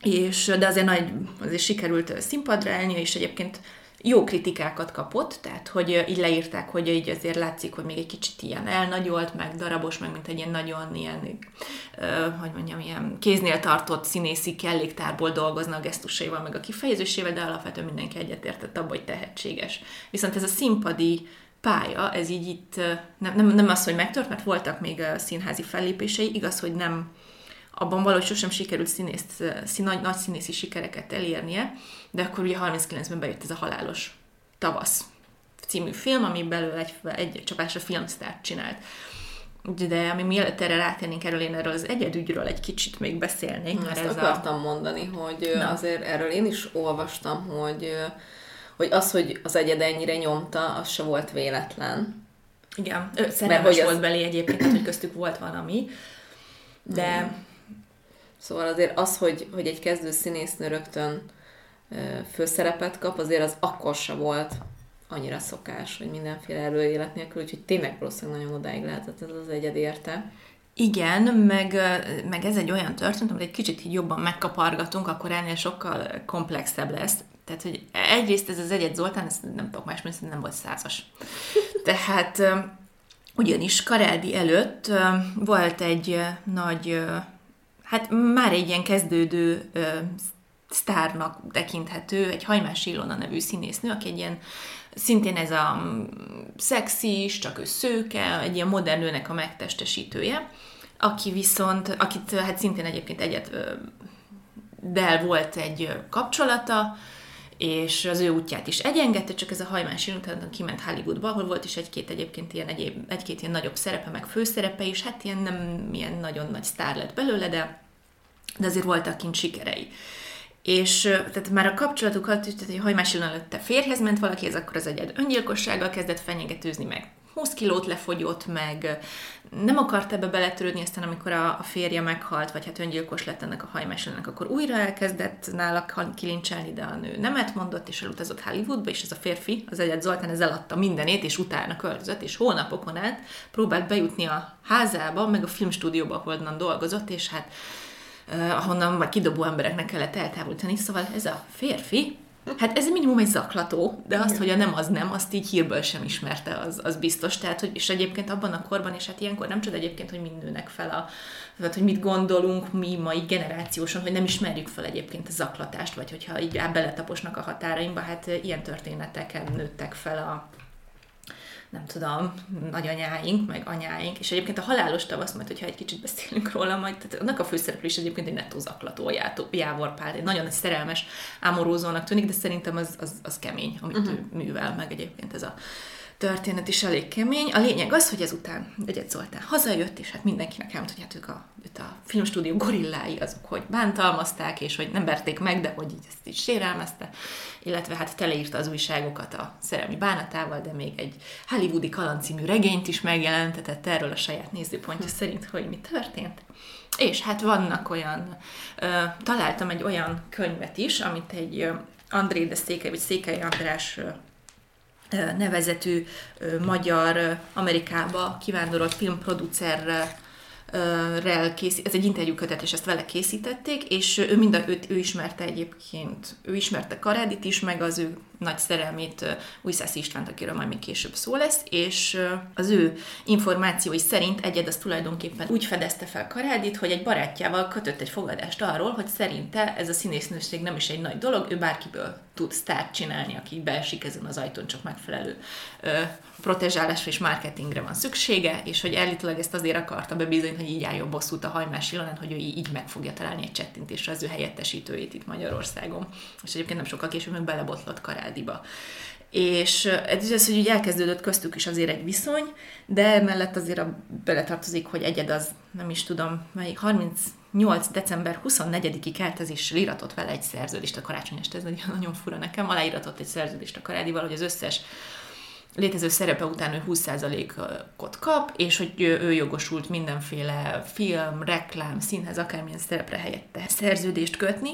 és, de azért nagy, azért sikerült színpadra elni, és egyébként jó kritikákat kapott, tehát hogy így leírták, hogy így azért látszik, hogy még egy kicsit ilyen elnagyolt, meg darabos, meg mint egy ilyen nagyon ilyen, hogy mondjam, ilyen kéznél tartott színészi kelléktárból dolgozna a gesztusaival, meg a kifejezésével, de alapvetően mindenki egyetértett abban, hogy tehetséges. Viszont ez a színpadi pálya, ez így itt nem, nem, nem az, hogy megtört, mert voltak még színházi fellépései, igaz, hogy nem abban valahogy sosem sikerült színészt, szín, nagy, nagy színészi sikereket elérnie, de akkor ugye 39-ben bejött ez a Halálos Tavasz című film, ami belőle egy, egy csapásra filmsztárt csinált. De ami mielőtt erre rátérnénk, erről én erről az egyedügyről egy kicsit még beszélnék. Mert Ezt ez akartam a... mondani, hogy Na. azért erről én is olvastam, hogy, hogy az, hogy az egyed ennyire nyomta, az se volt véletlen. Igen, ő szerelmes volt az... belé egyébként, hogy köztük volt valami, de... Mm Szóval azért az, hogy, hogy egy kezdő színésznő rögtön főszerepet kap, azért az akkor se volt annyira szokás, hogy mindenféle előélet nélkül, úgyhogy tényleg valószínűleg nagyon odáig lehetett ez az egyed érte. Igen, meg, meg ez egy olyan történet, amit egy kicsit így jobban megkapargatunk, akkor ennél sokkal komplexebb lesz. Tehát, hogy egyrészt ez az egyet Zoltán, ez nem tudok más, mert nem volt százas. Tehát ugyanis Karádi előtt volt egy nagy hát már egy ilyen kezdődő ö, sztárnak tekinthető, egy Hajmás Ilona nevű színésznő, aki egy ilyen szintén ez a mm, szexis, csak ő szőke, egy ilyen modern nőnek a megtestesítője, aki viszont, akit hát szintén egyébként egyet del volt egy kapcsolata, és az ő útját is egyengedte, csak ez a hajmás utána kiment Hollywoodba, ahol volt is egy-két egyébként ilyen, egyéb, egy-két ilyen nagyobb szerepe, meg főszerepe is, hát ilyen nem ilyen nagyon nagy sztár lett belőle, de, de azért voltak kint sikerei. És tehát már a kapcsolatukat, tehát hogy hajmás előtte férhez ment valaki, ez akkor az egyed öngyilkossággal kezdett fenyegetőzni meg 20 kilót lefogyott meg, nem akart ebbe beletörődni, aztán amikor a, a férje meghalt, vagy hát öngyilkos lett ennek a hajmeselőnek, akkor újra elkezdett nála kilincselni, de a nő nemet mondott, és elutazott Hollywoodba, és ez a férfi, az egyet Zoltán, ez eladta mindenét, és utána költözött, és hónapokon át próbált bejutni a házába, meg a filmstúdióba, ahol dolgozott, és hát ahonnan vagy kidobó embereknek kellett eltávolítani. Szóval ez a férfi Hát ez minimum egy zaklató, de azt, hogy a nem az nem, azt így hírből sem ismerte, az, az biztos. Tehát, hogy, és egyébként abban a korban, és hát ilyenkor nem csoda egyébként, hogy mind nőnek fel a, tehát, hogy mit gondolunk mi mai generációsan, hogy nem ismerjük fel egyébként a zaklatást, vagy hogyha így beletaposnak a határaimba, hát ilyen történeteken nőttek fel a, nem tudom, nagyanyáink, meg anyáink, és egyébként a halálos tavasz, majd hogyha egy kicsit beszélünk róla, majd tehát annak a főszereplő is egyébként egy nettó zaklató Jávor Pál, egy nagyon szerelmes ámorózónak tűnik, de szerintem az, az, az kemény, amit uh-huh. ő művel, meg egyébként ez a történet is elég kemény. A lényeg az, hogy ezután Egyet Zoltán hazajött, és hát mindenkinek elmondta, hogy hát ők a, őt a filmstúdió gorillái azok, hogy bántalmazták, és hogy nem verték meg, de hogy így ezt is sérelmezte, illetve hát teleírta az újságokat a szerelmi bánatával, de még egy hollywoodi kalancímű regényt is megjelentetett erről a saját nézőpontja szerint, hogy mi történt. És hát vannak olyan, ö, találtam egy olyan könyvet is, amit egy André de Székely, vagy Székely András nevezetű magyar Amerikába kivándorolt filmproducerrel készít, ez egy interjúkötet, és ezt vele készítették, és ő mind a, őt, ő ismerte egyébként, ő ismerte Karádit is, meg az ő nagy szerelmét Újszász Istvánt, akiről majd még később szó lesz, és az ő információi szerint egyed az tulajdonképpen úgy fedezte fel Karádit, hogy egy barátjával kötött egy fogadást arról, hogy szerinte ez a színésznőség nem is egy nagy dolog, ő bárkiből tud sztárt csinálni, aki beesik ezen az ajtón, csak megfelelő ö, protezsálásra és marketingre van szüksége, és hogy állítólag ezt azért akarta bebizonyítani, hogy így álljon bosszút a hajmás Ilonán, hogy ő így meg fogja találni egy csettintésre az ő helyettesítőjét itt Magyarországon. És egyébként nem sokkal később meg belebotlott Karádiba. És ez az, hogy úgy elkezdődött köztük is azért egy viszony, de emellett azért a, beletartozik, hogy egyed az, nem is tudom, melyik 38. december 24-ig keltezésre iratott vele egy szerződést a karácsony este, ez nagyon fura nekem, aláíratott egy szerződést a Karádival, hogy az összes létező szerepe után ő 20%-ot kap, és hogy ő jogosult mindenféle film, reklám, színhez, akármilyen szerepre helyette szerződést kötni,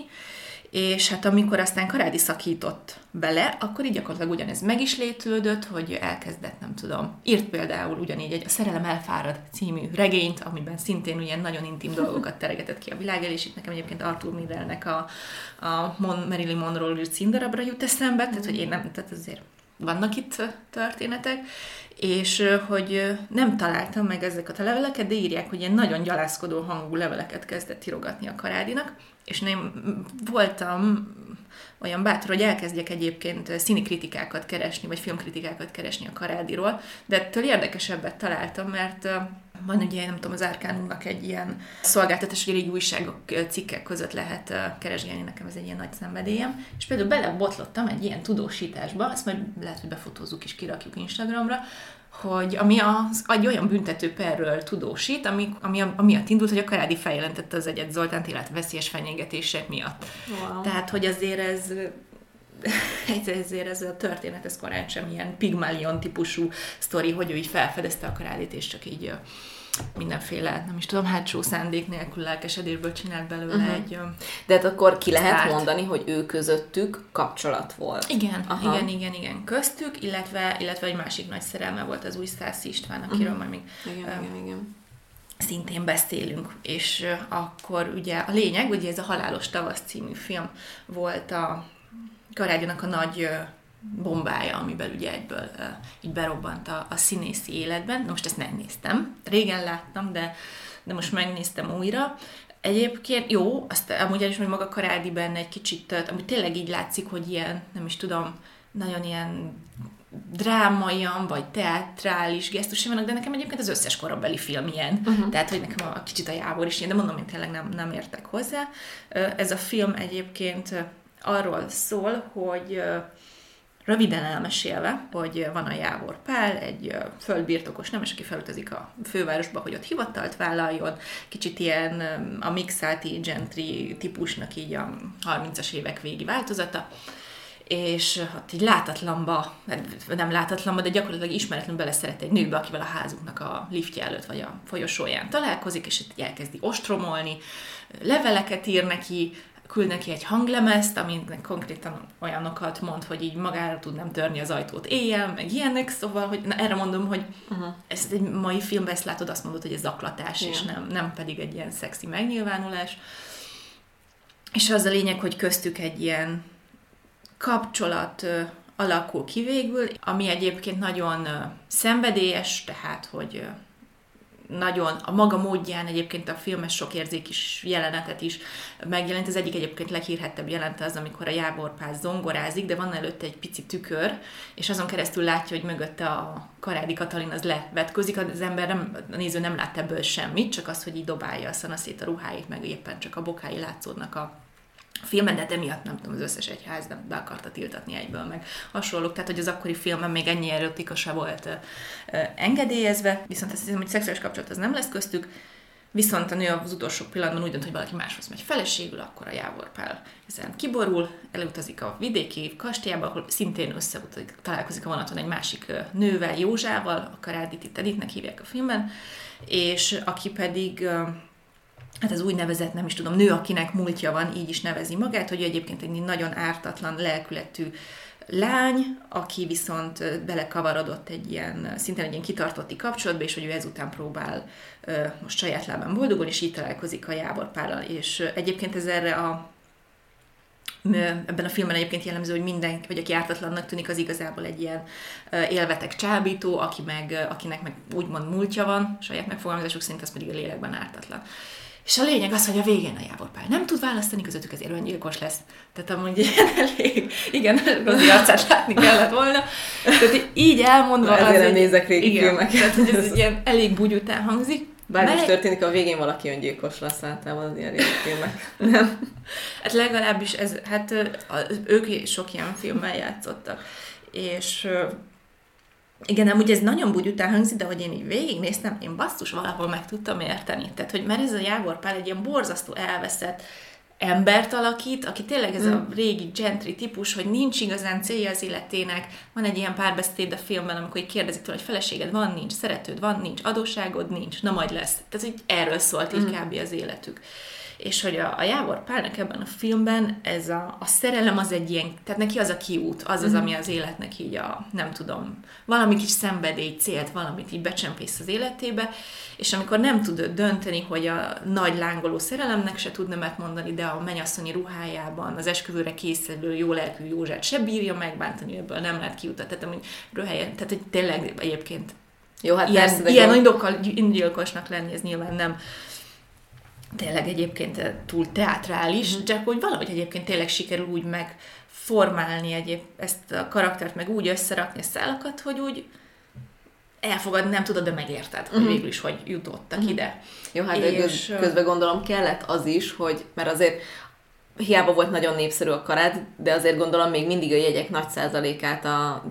és hát amikor aztán Karádi szakított bele, akkor így gyakorlatilag ugyanez meg is létlődött, hogy elkezdett, nem tudom, írt például ugyanígy egy A szerelem elfárad című regényt, amiben szintén ilyen nagyon intim dolgokat teregetett ki a világ elé, és itt nekem egyébként Arthur Millernek a, a Mon, Marilyn Monroe írt színdarabra jut eszembe, tehát hogy én nem, tehát azért vannak itt történetek, és hogy nem találtam meg ezeket a leveleket, de írják, hogy ilyen nagyon gyalászkodó hangú leveleket kezdett írogatni a Karádinak, és én voltam olyan bátor, hogy elkezdjek egyébként színi kritikákat keresni, vagy filmkritikákat keresni a Karádiról, de ettől érdekesebbet találtam, mert van ugye, nem tudom, az Árkánumnak egy ilyen szolgáltatás, hogy régi újságok, cikkek között lehet keresgélni, nekem ez egy ilyen nagy szenvedélyem, és például belebotlottam egy ilyen tudósításba, ezt majd lehet, hogy befotózzuk és kirakjuk Instagramra, hogy ami az, egy olyan büntető perről tudósít, ami, ami amiatt indult, hogy a Karádi feljelentette az egyet Zoltánt veszélyes fenyegetések miatt. Wow. Tehát, hogy azért ez ezért ez a történet, ez korán sem ilyen pigmalion típusú sztori, hogy ő így felfedezte a Karádit, és csak így mindenféle, nem is tudom, hátsó szándék nélkül lelkesedésből csinált belőle uh-huh. egy... De hát akkor ki lehet sztárt. mondani, hogy ő közöttük kapcsolat volt. Igen, Aha. igen, igen, igen, köztük, illetve, illetve egy másik nagy szerelme volt az új Szász István, akiről uh-huh. majd még igen, um, igen, igen. Szintén beszélünk. És akkor ugye a lényeg, ugye ez a Halálos Tavasz című film volt a Karádinak a nagy bombája, amiben ugye egyből így berobbant a, a színészi életben. Na most ezt megnéztem. Régen láttam, de, de most megnéztem újra. Egyébként jó, azt amúgy el is, hogy maga Karádi benne egy kicsit, amúgy tényleg így látszik, hogy ilyen, nem is tudom, nagyon ilyen drámaian, vagy teatrális gesztusai vannak, de nekem egyébként az összes korabeli film ilyen. Uh-huh. Tehát, hogy nekem a, kicsit a Jávor is ilyen, de mondom, én tényleg nem, nem értek hozzá. Ez a film egyébként arról szól, hogy Röviden elmesélve, hogy van a Jávor Pál, egy földbirtokos nemes, aki felutazik a fővárosba, hogy ott hivatalt vállaljon, kicsit ilyen a mixáti gentry típusnak így a 30-as évek végi változata, és hát így látatlanba, nem látatlanba, de gyakorlatilag ismeretlen beleszeret egy nőbe, akivel a házuknak a liftje előtt vagy a folyosóján találkozik, és itt elkezdi ostromolni, leveleket ír neki, küld neki egy hanglemezt, aminek konkrétan olyanokat mond, hogy így magára tudnám törni az ajtót éjjel, meg ilyenek, szóval, hogy na, erre mondom, hogy uh-huh. ezt egy mai filmben ezt látod, azt mondod, hogy ez zaklatás, Igen. és nem, nem pedig egy ilyen szexi megnyilvánulás. És az a lényeg, hogy köztük egy ilyen kapcsolat alakul ki végül, ami egyébként nagyon szenvedélyes, tehát, hogy nagyon a maga módján egyébként a filmes sok érzékis jelenetet is megjelent. Az egyik egyébként leghírhettebb jelente az, amikor a Jábor Pál zongorázik, de van előtte egy pici tükör, és azon keresztül látja, hogy mögötte a Karádi Katalin az levetközik, az ember nem, a néző nem lát ebből semmit, csak az, hogy így dobálja a szanaszét a ruháit, meg éppen csak a bokái látszódnak a filmen, de hát emiatt nem tudom, az összes egyház nem be akarta tiltatni egyből, meg hasonlók. Tehát, hogy az akkori filmben még ennyi erotikusa volt uh, engedélyezve, viszont azt hiszem, hogy szexuális kapcsolat az nem lesz köztük, Viszont a nő az utolsó pillanatban úgy dönt, hogy valaki máshoz megy feleségül, akkor a Jávor Pál ezen kiborul, elutazik a vidéki kastélyába, ahol szintén összeutazik, találkozik a vonaton egy másik nővel, Józsával, a Karádit itt hívják a filmben, és aki pedig hát az úgynevezett, nem is tudom, nő, akinek múltja van, így is nevezi magát, hogy egyébként egy nagyon ártatlan, lelkületű lány, aki viszont belekavarodott egy ilyen, szintén egy ilyen kitartotti kapcsolatba, és hogy ő ezután próbál most saját lábán boldogulni, és így találkozik a Jábor Pállal. És egyébként ez erre a ebben a filmben egyébként jellemző, hogy mindenki, vagy aki ártatlannak tűnik, az igazából egy ilyen élvetek csábító, aki meg, akinek meg úgymond múltja van, saját megfogalmazásuk szerint, az pedig a lélekben ártatlan. És a lényeg az, hogy a végén a Jábor Pál nem tud választani közöttük, ezért öngyilkos lesz. Tehát amúgy ilyen elég, igen, Rozi arcát látni kellett volna. Tehát így elmondva... Na, ezért nem nézek régi igen, filmeket. Tehát, hogy ez egy ilyen elég bugyután hangzik. Bármi is történik, a végén valaki öngyilkos lesz általában az ilyen régi filmek. Nem? Hát legalábbis ez, hát ők sok ilyen filmmel játszottak. És igen, amúgy ez nagyon bugyután hangzik, de hogy én így végignéztem, én basszus valahol meg tudtam érteni. Tehát, hogy mert ez a Jágor Pál egy ilyen borzasztó elveszett embert alakít, aki tényleg ez mm. a régi gentry típus, hogy nincs igazán célja az életének. Van egy ilyen párbeszéd a filmben, amikor így kérdezik tőle, hogy feleséged van, nincs, szeretőd van, nincs, adósságod nincs, na majd lesz. Tehát így erről szólt így mm. kb. az életük és hogy a, a Jávor Pálnak ebben a filmben ez a, a szerelem az egy ilyen, tehát neki az a kiút, az az, mhm. ami az életnek így a, nem tudom, valami kis szenvedély, célt, valamit így becsempész az életébe, és amikor nem tud dönteni, hogy a nagy lángoló szerelemnek se tud nemet mondani, de a menyasszonyi ruhájában az esküvőre készülő jó lelkű Józsát se bírja megbántani, ebből nem lehet kiutat. Tehát, hogy röhelyen, tehát hogy tényleg egyébként jó, hát ilyen, persze, ilyen indokkal gyilkosnak lenni, ez nyilván nem tényleg egyébként eh, túl teátrális, mm. csak hogy valahogy egyébként tényleg sikerül úgy megformálni egyéb, ezt a karaktert, meg úgy összerakni a szálakat, hogy úgy elfogadni nem tudod, de megérted, hogy mm. végül is hogy jutottak mm. ide. Jó, hát és, közben gondolom kellett az is, hogy, mert azért hiába volt nagyon népszerű a karád, de azért gondolom még mindig a jegyek nagy százalékát a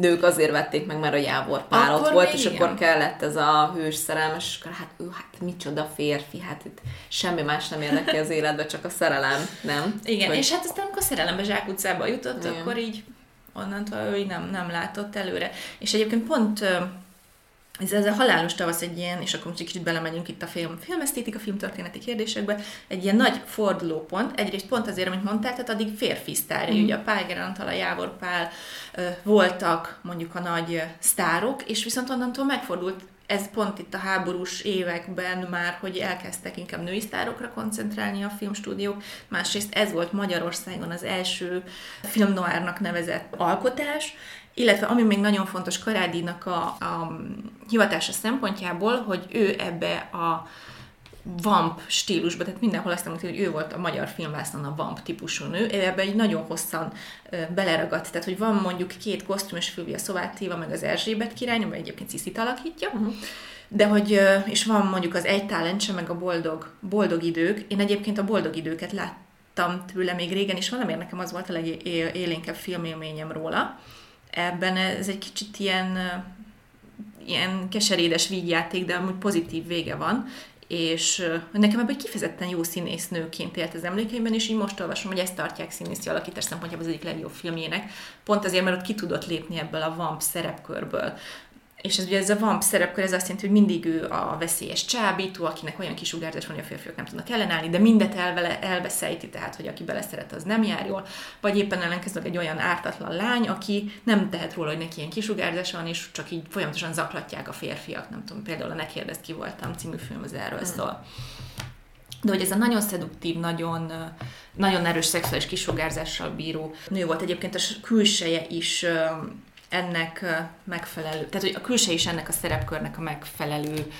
nők azért vették meg, mert a Jávor Pál ott volt, és igen. akkor kellett ez a hős szerelmes, és akkor hát ő, hát micsoda férfi, hát itt semmi más nem érdekli az életbe, csak a szerelem, nem? Igen, hogy... és hát aztán amikor a szerelembe zsákutcába jutott, igen. akkor így onnantól ő nem, nem látott előre. És egyébként pont ez, ez a halálos tavasz egy ilyen, és akkor most egy kicsit belemegyünk itt a film, filmesztétika, filmtörténeti kérdésekbe, egy ilyen nagy fordulópont, egyrészt pont azért, amit mondtál, tehát addig férfi sztári, mm. ugye a Pál Gerant, a Jávor Pál voltak mondjuk a nagy sztárok, és viszont onnantól megfordult ez pont itt a háborús években már, hogy elkezdtek inkább női sztárokra koncentrálni a filmstúdiók. Másrészt ez volt Magyarországon az első filmnoárnak nevezett alkotás, illetve ami még nagyon fontos Karádinak a, a hivatása szempontjából, hogy ő ebbe a vamp stílusba, tehát mindenhol azt mondta, hogy ő volt a magyar filmvásznon a vamp típusú nő, ebben egy nagyon hosszan beleragadt, tehát hogy van mondjuk két kosztümös fülvi a Szovátéva, meg az Erzsébet király, amely egyébként Ciszit alakítja, uh-huh. de hogy, és van mondjuk az Egy talentse, meg a boldog, boldog idők. Én egyébként a boldog időket láttam tőle még régen, és valamiért nekem az volt a legélénkebb filmélményem róla ebben ez egy kicsit ilyen, ilyen keserédes vígjáték, de amúgy pozitív vége van, és nekem egy kifejezetten jó színésznőként élt az emlékeimben, és így most olvasom, hogy ezt tartják színészi alakítás szempontjából az egyik legjobb filmjének, pont azért, mert ott ki tudott lépni ebből a vamp szerepkörből. És ez ugye ez a vamp szerepkör, ez azt jelenti, hogy mindig ő a veszélyes csábító, akinek olyan kisugárzás van, hogy a férfiak nem tudnak ellenállni, de mindet elvele, elbeszejti, tehát hogy aki beleszeret, az nem jár jól, vagy éppen ellenkezőleg egy olyan ártatlan lány, aki nem tehet róla, hogy neki ilyen kisugárzás van, és csak így folyamatosan zaklatják a férfiak, nem tudom, például a Ne kérdezt ki voltam című film az erről hmm. szól. De hogy ez a nagyon szeduktív, nagyon, nagyon erős szexuális kisugárzással bíró nő volt. Egyébként a külseje is ennek megfelelő, tehát hogy a külse is ennek a szerepkörnek a megfelelő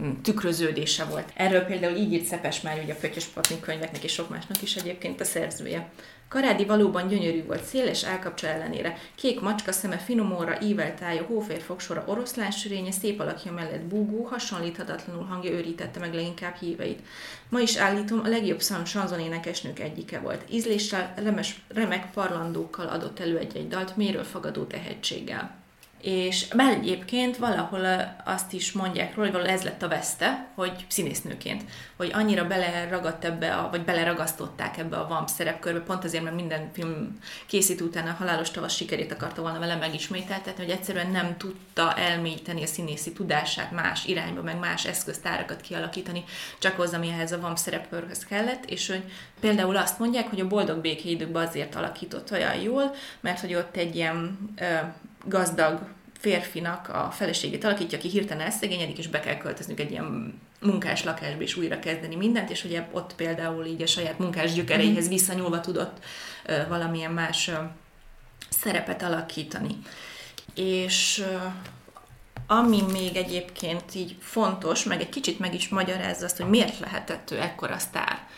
mm, tükröződése volt. Erről például így írt Szepes már ugye a Pöttyös Patni könyveknek és sok másnak is egyébként a szerzője. Karádi valóban gyönyörű volt, széles elkapcsa ellenére. Kék macska szeme, finom óra, ível tája, hófér fogsora, oroszlán sürénye, szép alakja mellett búgó, hasonlíthatatlanul hangja őrítette meg leginkább híveit. Ma is állítom, a legjobb szám sanzonénekesnők egyike volt. Ízléssel, remes, remek parlandókkal adott elő egy-egy dalt, méről fagadó tehetséggel és bár egyébként valahol azt is mondják róla, hogy ez lett a veszte, hogy színésznőként, hogy annyira beleragadt ebbe, a, vagy beleragasztották ebbe a vamp szerepkörbe, pont azért, mert minden film készít után a Halálos Tavasz sikerét akarta volna vele megismételtetni, hogy egyszerűen nem tudta elmélyíteni a színészi tudását más irányba, meg más eszköztárakat kialakítani, csak az, ami ehhez a vamp szerepkörhöz kellett, és hogy például azt mondják, hogy a boldog békéidőkben azért alakított olyan jól, mert hogy ott egy ilyen ö, gazdag férfinak a feleségét alakítja, aki hirtelen elszegényedik, és be kell költöznünk egy ilyen munkás lakásba, és újra kezdeni mindent, és ugye ott például így a saját munkás gyökereihez mhm. visszanyúlva tudott uh, valamilyen más uh, szerepet alakítani. És uh, ami még egyébként így fontos, meg egy kicsit meg is magyarázza azt, hogy miért lehetett ő ekkora sztár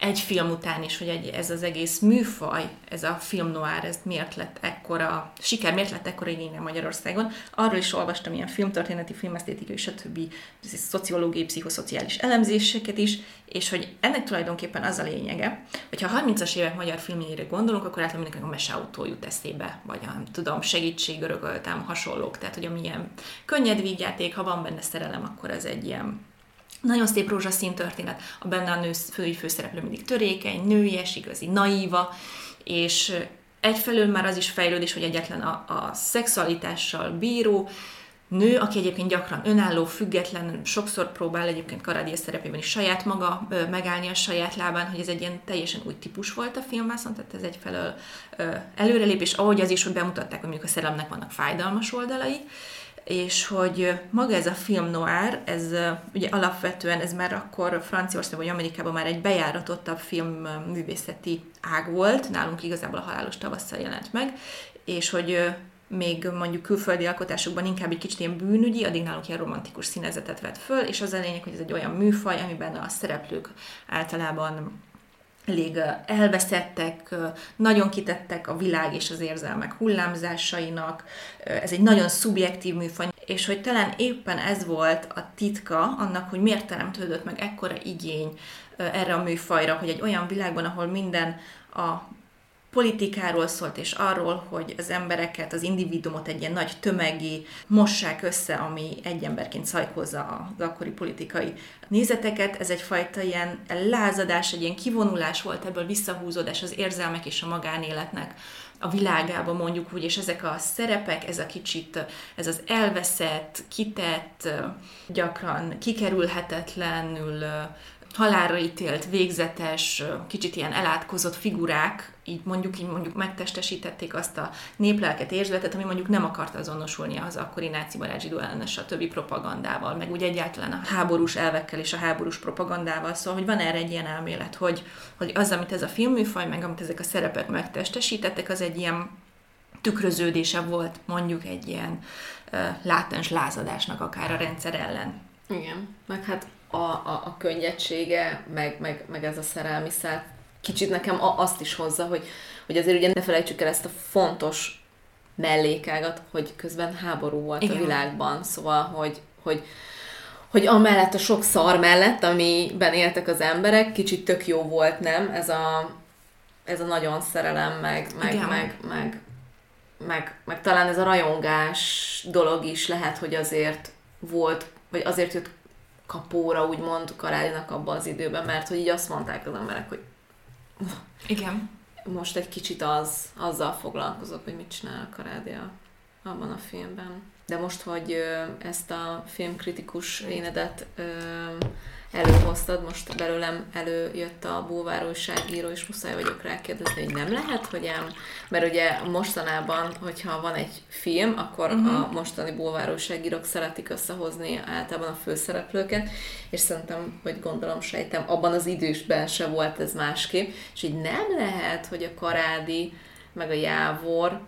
egy film után is, hogy egy, ez az egész műfaj, ez a film noir, ez miért lett ekkora, siker, miért lett ekkora igénye Magyarországon. Arról is olvastam ilyen filmtörténeti, filmesztétikai, stb. szociológiai, pszichoszociális elemzéseket is, és hogy ennek tulajdonképpen az a lényege, hogy ha 30-as évek magyar filmjére gondolunk, akkor általában mindenkinek a meseautó jut eszébe, vagy nem tudom, segítség örököltem, hasonlók. Tehát, hogy amilyen könnyed vígjáték, ha van benne szerelem, akkor ez egy ilyen nagyon szép rózsaszín történet, a benne a nő fő, főszereplő mindig törékeny, nőies, igazi, naíva, és egyfelől már az is fejlődés, hogy egyetlen a, a szexualitással bíró, nő, aki egyébként gyakran önálló, független, sokszor próbál egyébként Karadia szerepében is saját maga ö, megállni a saját lábán, hogy ez egy ilyen teljesen új típus volt a filmvászon, tehát ez egyfelől ö, előrelépés, ahogy az is, hogy bemutatták, hogy mondjuk a szerelemnek vannak fájdalmas oldalai, és hogy maga ez a film noir, ez ugye alapvetően, ez már akkor Franciaországban vagy Amerikában már egy bejáratottabb film művészeti ág volt, nálunk igazából a Halálos tavasszal jelent meg, és hogy még mondjuk külföldi alkotásokban inkább egy kicsit ilyen bűnügyi, addig nálunk ilyen romantikus színezetet vett föl, és az a lényeg, hogy ez egy olyan műfaj, amiben a szereplők általában elég elveszettek, nagyon kitettek a világ és az érzelmek hullámzásainak, ez egy nagyon szubjektív műfaj, és hogy talán éppen ez volt a titka annak, hogy miért teremtődött meg ekkora igény erre a műfajra, hogy egy olyan világban, ahol minden a politikáról szólt, és arról, hogy az embereket, az individumot egy ilyen nagy tömegi mossák össze, ami egy emberként szajkozza az akkori politikai nézeteket. Ez egyfajta ilyen lázadás, egy ilyen kivonulás volt ebből, visszahúzódás az érzelmek és a magánéletnek a világába mondjuk úgy, és ezek a szerepek, ez a kicsit, ez az elveszett, kitett, gyakran kikerülhetetlenül halálra ítélt, végzetes, kicsit ilyen elátkozott figurák, így mondjuk, így mondjuk megtestesítették azt a néplelket, érzületet, ami mondjuk nem akarta azonosulni az akkori náci barát zsidó ellenes a többi propagandával, meg úgy egyáltalán a háborús elvekkel és a háborús propagandával. Szóval, hogy van erre egy ilyen elmélet, hogy, hogy az, amit ez a filmműfaj, meg amit ezek a szerepek megtestesítettek, az egy ilyen tükröződése volt mondjuk egy ilyen uh, látens lázadásnak akár a rendszer ellen. Igen, meg hát a, a, a könnyedsége, meg, meg, meg ez a szerelmi szállt kicsit nekem azt is hozza, hogy, hogy azért ugye ne felejtsük el ezt a fontos mellékágat, hogy közben háború volt Igen. a világban, szóval, hogy, hogy, hogy amellett a sok szar mellett, amiben éltek az emberek, kicsit tök jó volt, nem? Ez a, ez a nagyon szerelem, meg, meg, meg, meg, meg, meg, meg talán ez a rajongás dolog is lehet, hogy azért volt, vagy azért jött kapóra, úgymond Karálinak abban az időben, mert hogy így azt mondták az emberek, hogy igen. Most egy kicsit az, azzal foglalkozok, hogy mit csinál a Karádia abban a filmben. De most, hogy ezt a filmkritikus énedet előhoztad, most belőlem előjött a búvár újságíró, és muszáj vagyok rákérdezni, hogy nem lehet, hogy ám, mert ugye mostanában, hogyha van egy film, akkor uh-huh. a mostani búvár újságírók szeretik összehozni általában a főszereplőket, és szerintem, hogy gondolom, sejtem, abban az idősben se volt ez másképp, és így nem lehet, hogy a Karádi meg a Jávor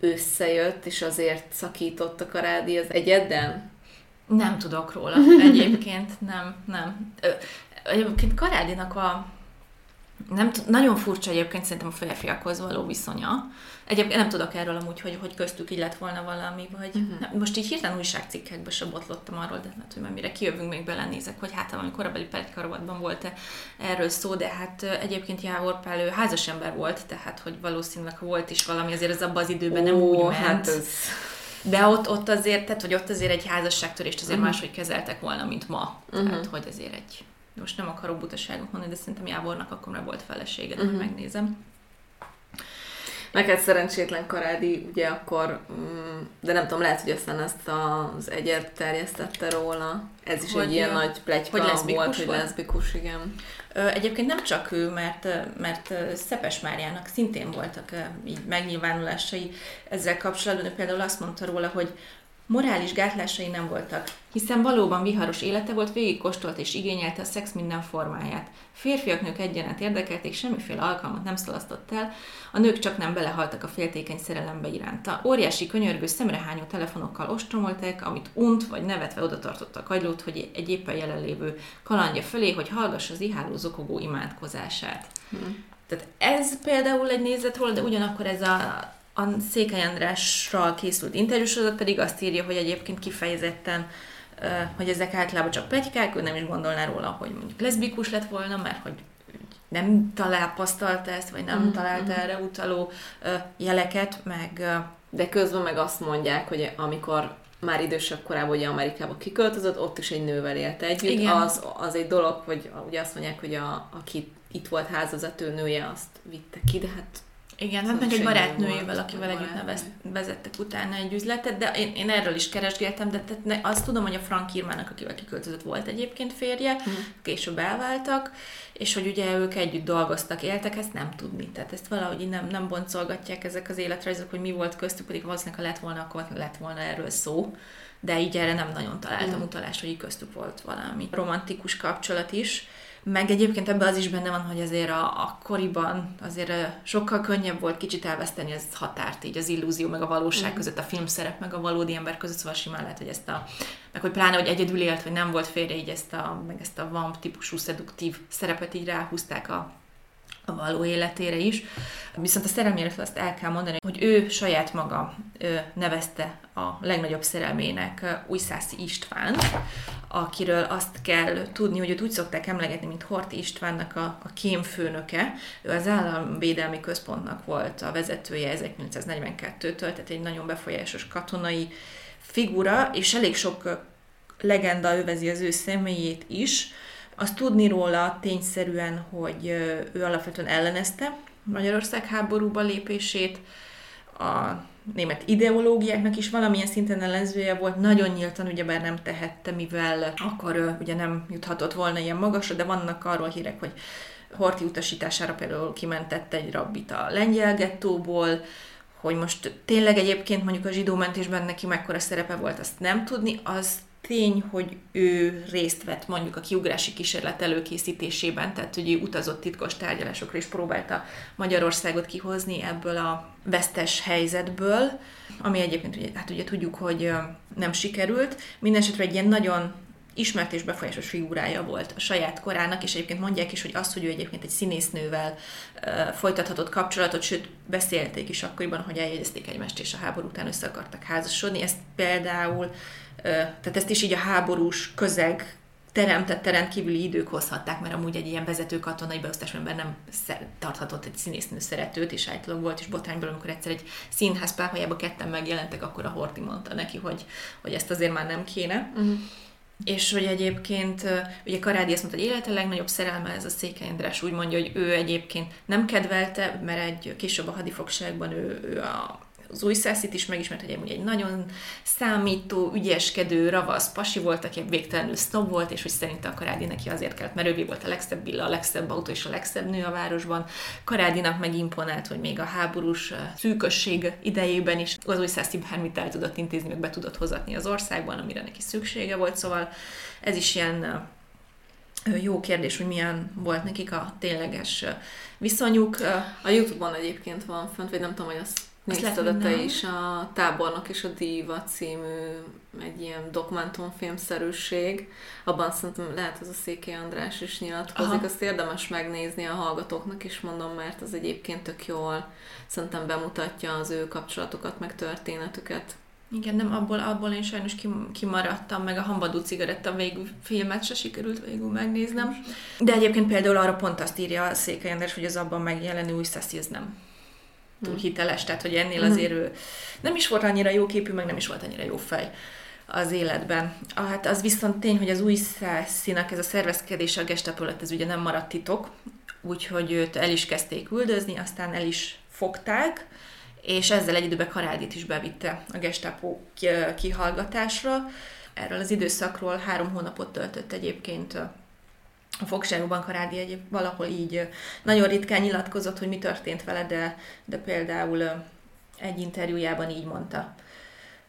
összejött, és azért szakított a Karádi az egyeddel? Nem tudok róla egyébként, nem, nem. Egyébként Karádinak a nem, nagyon furcsa egyébként szerintem a férfiakhoz való viszonya. Egyébként nem tudok erről amúgy, hogy, hogy köztük így lett volna valami, vagy uh-huh. nem, most így hirtelen újságcikkekbe sem botlottam arról, de hát, hogy már mire kijövünk, még belenézek, hogy hát valami korabeli petkarovatban volt-e erről szó, de hát egyébként Jávor Pál ő házas ember volt, tehát hogy valószínűleg volt is valami, azért az abban az időben Ó, nem úgy ment. Hát ez... De ott, ott azért, tehát hogy ott azért egy házasságtörést azért uh-huh. máshogy kezeltek volna, mint ma. Uh-huh. Tehát, hogy azért egy most nem akarok butaságot mondani, de szerintem Jávornak akkor már volt felesége, uh-huh. megnézem. Neked szerencsétlen Karádi, ugye akkor, mm, de nem tudom, lehet, hogy aztán ezt az egyet terjesztette róla. Ez is hogy, egy ilyen nagy plegyka hogy leszbikus volt, hogy leszbikus, igen. Egyébként nem csak ő, mert, mert Szepes Máriának szintén voltak így megnyilvánulásai ezzel kapcsolatban. Ő például azt mondta róla, hogy Morális gátlásai nem voltak, hiszen valóban viharos élete volt, végig kóstolt és igényelte a szex minden formáját. Férfiak, nők egyaránt érdekelték, semmiféle alkalmat nem szalasztott el, a nők csak nem belehaltak a féltékeny szerelembe iránta. Óriási könyörgő szemrehányó telefonokkal ostromolták, amit unt vagy nevetve oda tartotta a kagylót, hogy egy éppen jelenlévő kalandja fölé, hogy hallgassa az iháló zokogó imádkozását. Hmm. Tehát ez például egy nézet de ugyanakkor ez a a Székely Andrásral készült interjúsorozat pedig azt írja, hogy egyébként kifejezetten hogy ezek általában csak plegykák, ő nem is gondolná róla, hogy mondjuk leszbikus lett volna, mert hogy nem találpasztalta ezt, vagy nem mm, találta mm. erre utaló jeleket, meg... De közben meg azt mondják, hogy amikor már idősebb korában ugye Amerikába kiköltözött, ott is egy nővel élt együtt. Igen. Az, az egy dolog, hogy ugye azt mondják, hogy a, aki itt volt házvezető nője, azt vitte ki, de hát igen, hát meg egy barátnőjével, akivel együtt nevez, vezettek utána egy üzletet, de én, én erről is keresgéltem, de tehát ne, azt tudom, hogy a Frank Irmának, akivel kiköltözött, volt egyébként férje, mm. később elváltak, és hogy ugye ők együtt dolgoztak, éltek, ezt nem tudni. Tehát ezt valahogy nem, nem boncolgatják ezek az életrajzok, hogy mi volt köztük, pedig valószínűleg ha lett volna, akkor lett volna erről szó. De így erre nem nagyon találtam mm. utalást, hogy köztük volt valami romantikus kapcsolat is. Meg egyébként ebben az is benne van, hogy azért a, akkoriban azért sokkal könnyebb volt kicsit elveszteni az határt, így az illúzió meg a valóság között, a filmszerep meg a valódi ember között, szóval simán lehet, hogy ezt a, meg hogy pláne, hogy egyedül élt, vagy nem volt férje, így ezt a, meg ezt a vamp típusú szeduktív szerepet így ráhúzták a, a való életére is. Viszont a szerelméről azt el kell mondani, hogy ő saját maga nevezte a legnagyobb szerelmének Újszászi István, akiről azt kell tudni, hogy őt úgy szokták emlegetni, mint Horti Istvánnak a, a kémfőnöke. Ő az Államvédelmi Központnak volt a vezetője 1942-től, tehát egy nagyon befolyásos katonai figura, és elég sok legenda övezi az ő személyét is, azt tudni róla tényszerűen, hogy ő alapvetően ellenezte Magyarország háborúba lépését, a német ideológiáknak is valamilyen szinten ellenzője volt, nagyon nyíltan ugyebár nem tehette, mivel akkor ugye nem juthatott volna ilyen magasra, de vannak arról hírek, hogy Horti utasítására például kimentett egy rabbit a lengyel gettóból, hogy most tényleg egyébként mondjuk a zsidó neki mekkora szerepe volt, azt nem tudni, az tény, hogy ő részt vett mondjuk a kiugrási kísérlet előkészítésében, tehát hogy utazott titkos tárgyalásokra és próbálta Magyarországot kihozni ebből a vesztes helyzetből, ami egyébként hát ugye tudjuk, hogy nem sikerült. Mindenesetre egy ilyen nagyon ismert és befolyásos figurája volt a saját korának, és egyébként mondják is, hogy az, hogy ő egyébként egy színésznővel folytathatott kapcsolatot, sőt, beszélték is akkoriban, hogy eljegyezték egymást, és a háború után össze akartak házasodni. Ezt például tehát ezt is így a háborús közeg teremtett rendkívüli idők hozhatták, mert amúgy egy ilyen vezető katonai beosztásban nem tarthatott egy színésznő szeretőt, és általában volt is botrányból, amikor egyszer egy színház pályába ketten megjelentek, akkor a Horti mondta neki, hogy, hogy ezt azért már nem kéne. Uh-huh. És hogy egyébként, ugye Karádi azt mondta, hogy élete legnagyobb szerelme ez a Székely András, úgy mondja, hogy ő egyébként nem kedvelte, mert egy később a hadifogságban ő, ő a az új Szászit is megismert, hogy egy nagyon számító, ügyeskedő, ravasz pasi volt, aki végtelenül snob volt, és hogy szerinte a Karádi neki azért kellett, mert ő volt a legszebb villa, a legszebb autó és a legszebb nő a városban. Karádinak megimponált, hogy még a háborús szűkösség idejében is az új Szászi bármit el tudott intézni, meg be tudott hozatni az országban, amire neki szüksége volt, szóval ez is ilyen jó kérdés, hogy milyen volt nekik a tényleges viszonyuk. A Youtube-on egyébként van fönt, vagy nem tudom, hogy azt Nézted te is a Tábornok és a Díva című egy ilyen dokumentumfilmszerűség. Abban szerintem lehet ez a Székely András is nyilatkozik. Aha. Azt érdemes megnézni a hallgatóknak is, mondom, mert az egyébként tök jól szerintem bemutatja az ő kapcsolatokat, meg történetüket. Igen, nem, abból, abból én sajnos kimaradtam, meg a Hambadú cigaretta végül filmet se sikerült végül megnéznem. De egyébként például arra pont azt írja a Székely András, hogy az abban megjelenő új ez nem túl hm. hiteles, tehát hogy ennél hm. azért ő nem is volt annyira jó képű, meg nem is volt annyira jó fej az életben. Ah, hát az viszont tény, hogy az új színak ez a szervezkedés a gestapo ez ugye nem maradt titok, úgyhogy őt el is kezdték üldözni, aztán el is fogták, és ezzel egy időben Karádit is bevitte a gestapo kihallgatásra. Erről az időszakról három hónapot töltött egyébként a fogságokban Karádi egy valahol így nagyon ritkán nyilatkozott, hogy mi történt vele, de, de például egy interjújában így mondta.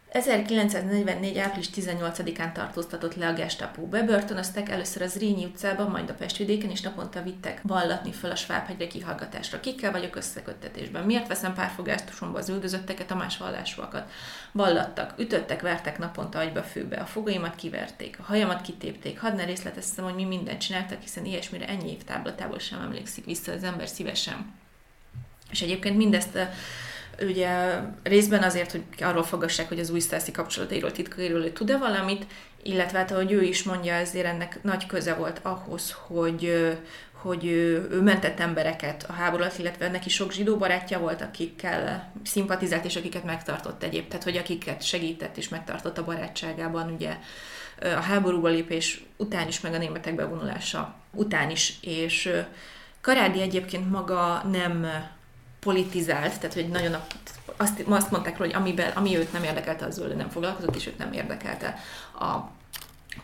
1944. április 18-án tartóztatott le a gestapo. Bebörtönöztek először az Rényi utcában, majd a Pestvidéken, és naponta vittek vallatni föl a Svábhegyre kihallgatásra. Kikkel vagyok összeköttetésben? Miért veszem párfogásosomba az üldözötteket, a más vallásúakat? Vallattak, ütöttek, vertek naponta agyba főbe, a fogaimat kiverték, a hajamat kitépték, hadd ne részleteztem, hogy mi mindent csináltak, hiszen ilyesmire ennyi év táblatából sem emlékszik vissza az ember szívesen. És egyébként mindezt ugye részben azért, hogy arról fogassák, hogy az új szászi kapcsolatairól, titkairól tud-e valamit, illetve hát, ahogy ő is mondja, ezért ennek nagy köze volt ahhoz, hogy, hogy ő, ő mentett embereket a háború alatt, illetve neki sok zsidó barátja volt, akikkel szimpatizált, és akiket megtartott egyéb, tehát hogy akiket segített és megtartott a barátságában, ugye a háborúba lépés után is, meg a németek bevonulása után is, és Karádi egyébként maga nem politizált, tehát hogy nagyon a, azt, azt mondták róla, hogy amiben, ami őt nem érdekelte, az ő nem foglalkozott, és őt nem érdekelte a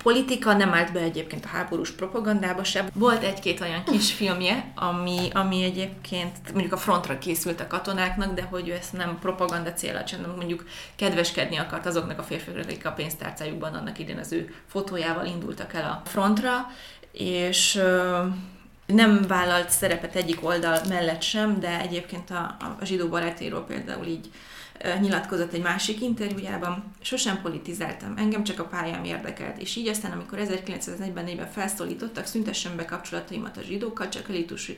politika, nem állt be egyébként a háborús propagandába sem. Volt egy-két olyan kis filmje, ami, ami egyébként mondjuk a frontra készült a katonáknak, de hogy ő ezt nem propaganda célra csinálta, mondjuk kedveskedni akart azoknak a férfiaknak, akik a pénztárcájukban annak idén az ő fotójával indultak el a frontra, és nem vállalt szerepet egyik oldal mellett sem, de egyébként a, a zsidó barátéről például így nyilatkozott egy másik interjújában, sosem politizáltam, engem csak a pályám érdekelt, és így aztán, amikor 1944-ben felszólítottak, szüntessen be kapcsolataimat a zsidókkal, csak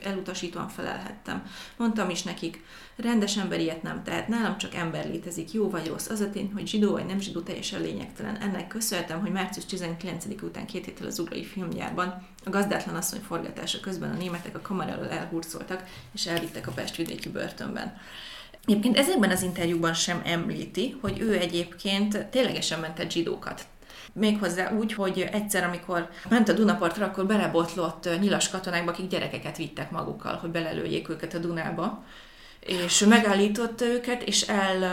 elutasítóan felelhettem. Mondtam is nekik, rendes ember ilyet nem tehet, nálam csak ember létezik, jó vagy rossz. Az a tény, hogy zsidó vagy nem zsidó, teljesen lényegtelen. Ennek köszönhetem, hogy március 19 után két héttel az ugrai filmgyárban a gazdátlan asszony forgatása közben a németek a kamera elől elhurcoltak, és elvittek a Pestvidéki börtönben. Egyébként ezekben az interjúban sem említi, hogy ő egyébként ténylegesen mentett zsidókat. Méghozzá úgy, hogy egyszer, amikor ment a Dunapartra, akkor belebotlott nyilas katonákba, akik gyerekeket vittek magukkal, hogy belelőjék őket a Dunába. És megállította őket, és el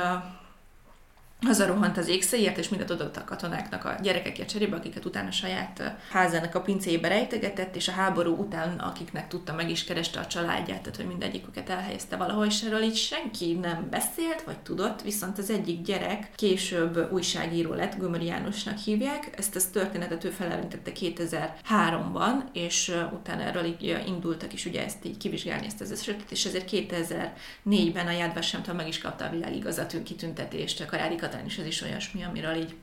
hazarohant az ékszéért, és mindent adott a katonáknak a gyerekekért cserébe, akiket utána saját házának a pincéjébe rejtegetett, és a háború után, akiknek tudta, meg is kereste a családját, tehát hogy mindegyiküket elhelyezte valahol, és erről így senki nem beszélt, vagy tudott, viszont az egyik gyerek később újságíró lett, Gömöri Jánosnak hívják, ezt a történetet ő felelőntette 2003-ban, és utána erről így indultak is ugye ezt így kivizsgálni ezt az esetet, és ezért 2004-ben a Vashem meg is kapta a világigazatű kitüntetést, a Katalin is ez is olyasmi, amiről így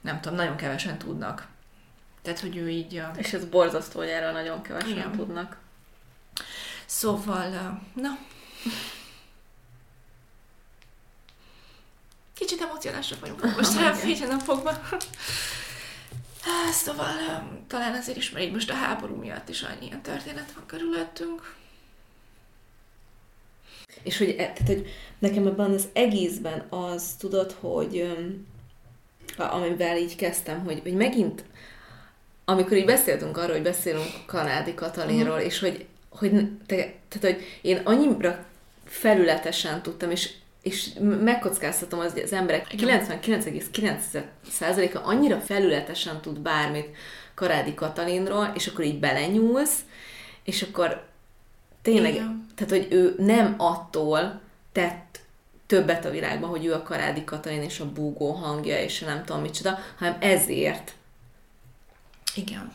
nem tudom, nagyon kevesen tudnak. Tehát, hogy ő így... A... És ez borzasztó, hogy erről nagyon kevesen Igen. tudnak. Szóval, na... Kicsit emocionálsak vagyunk most nem fogva. Szóval talán azért ismerik most a háború miatt is annyi ilyen történet van körülöttünk. És hogy, e, tehát, hogy nekem ebben az egészben az, tudod, hogy amivel így kezdtem, hogy, hogy megint, amikor így beszéltünk arról, hogy beszélünk Kanádi Katalinról, uh-huh. és hogy, hogy, te, tehát, hogy én annyira felületesen tudtam, és és megkockáztatom az, hogy az emberek 99,9%-a annyira felületesen tud bármit Karádi Katalinról, és akkor így belenyúlsz, és akkor tényleg, Igen. tehát hogy ő nem attól tett többet a világban, hogy ő a Karádi Katalin és a búgó hangja, és nem tudom micsoda, hanem ezért. Igen.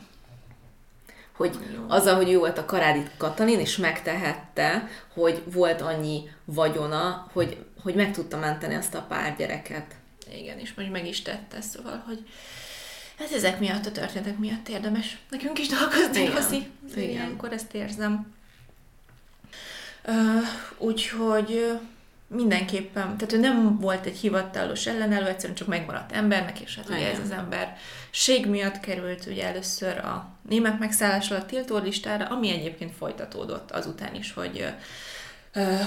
hogy azzal, hogy ő volt a Karádi Katalin, és megtehette, hogy volt annyi vagyona, hogy, hogy meg tudta menteni azt a pár gyereket. Igen, és most meg is tette, szóval, hogy hát ezek miatt, a történetek miatt érdemes nekünk is dolgozni, Roszi. Ilyenkor ezt érzem. Úgyhogy mindenképpen, tehát ő nem volt egy hivatalos ellenálló, egyszerűen csak megmaradt embernek, és hát ugye ez az ember ség miatt került ugye először a német megszállás alatt tiltó listára, ami egyébként folytatódott azután is, hogy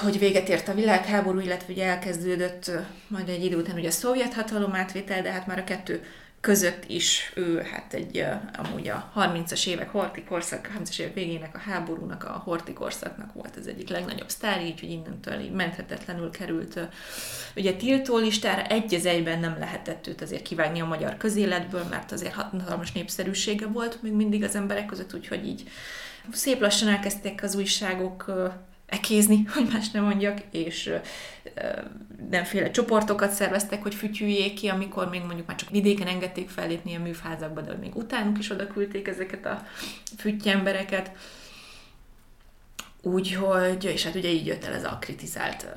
hogy véget ért a világháború, illetve ugye elkezdődött majd egy idő után ugye a szovjet hatalom átvétel, de hát már a kettő között is ő hát egy amúgy a 30-as évek horti korszak, 30-as évek végének a háborúnak, a horti korszaknak volt az egyik legnagyobb sztár, így, hogy innentől így menthetetlenül került ugye tiltó listára, egy az egyben nem lehetett őt azért kivágni a magyar közéletből, mert azért hatalmas népszerűsége volt még mindig az emberek között, úgyhogy így szép lassan elkezdték az újságok ekézni, hogy más nem mondjak, és nemféle csoportokat szerveztek, hogy fütyüljék ki, amikor még mondjuk már csak vidéken engedték fellépni a műfázakba, de még utánuk is oda küldték ezeket a embereket. Úgyhogy, és hát ugye így jött el ez a kritizált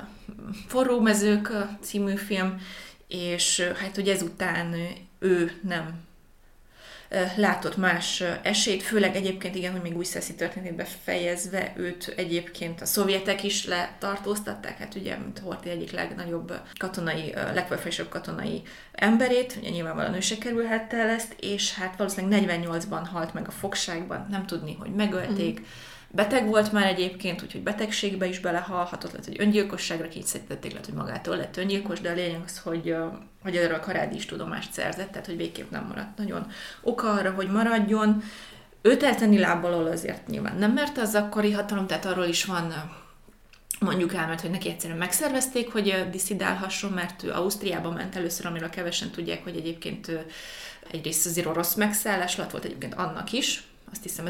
Forrómezők című film, és hát ugye ezután ő nem látott más esélyt, főleg egyébként igen, hogy még új szeszi történetét befejezve őt egyébként a szovjetek is letartóztatták, hát ugye, mint Horti egyik legnagyobb katonai, legfelsőbb katonai emberét, ugye nyilvánvalóan ő se kerülhette el ezt, és hát valószínűleg 48-ban halt meg a fogságban, nem tudni, hogy megölték, mm Beteg volt már egyébként, úgyhogy betegségbe is belehalhatott, lehet, hogy öngyilkosságra kényszerítették, lehet, hogy magától lett öngyilkos, de a lényeg az, hogy, hogy erről a Karádi is tudomást szerzett, tehát hogy végképp nem maradt nagyon oka arra, hogy maradjon. Őt eltenni lábbalól azért nyilván nem mert az akkori hatalom, tehát arról is van mondjuk elment, hogy neki egyszerűen megszervezték, hogy diszidálhasson, mert ő Ausztriába ment először, amiről kevesen tudják, hogy egyébként egyrészt azért orosz megszállás alatt volt egyébként annak is, azt hiszem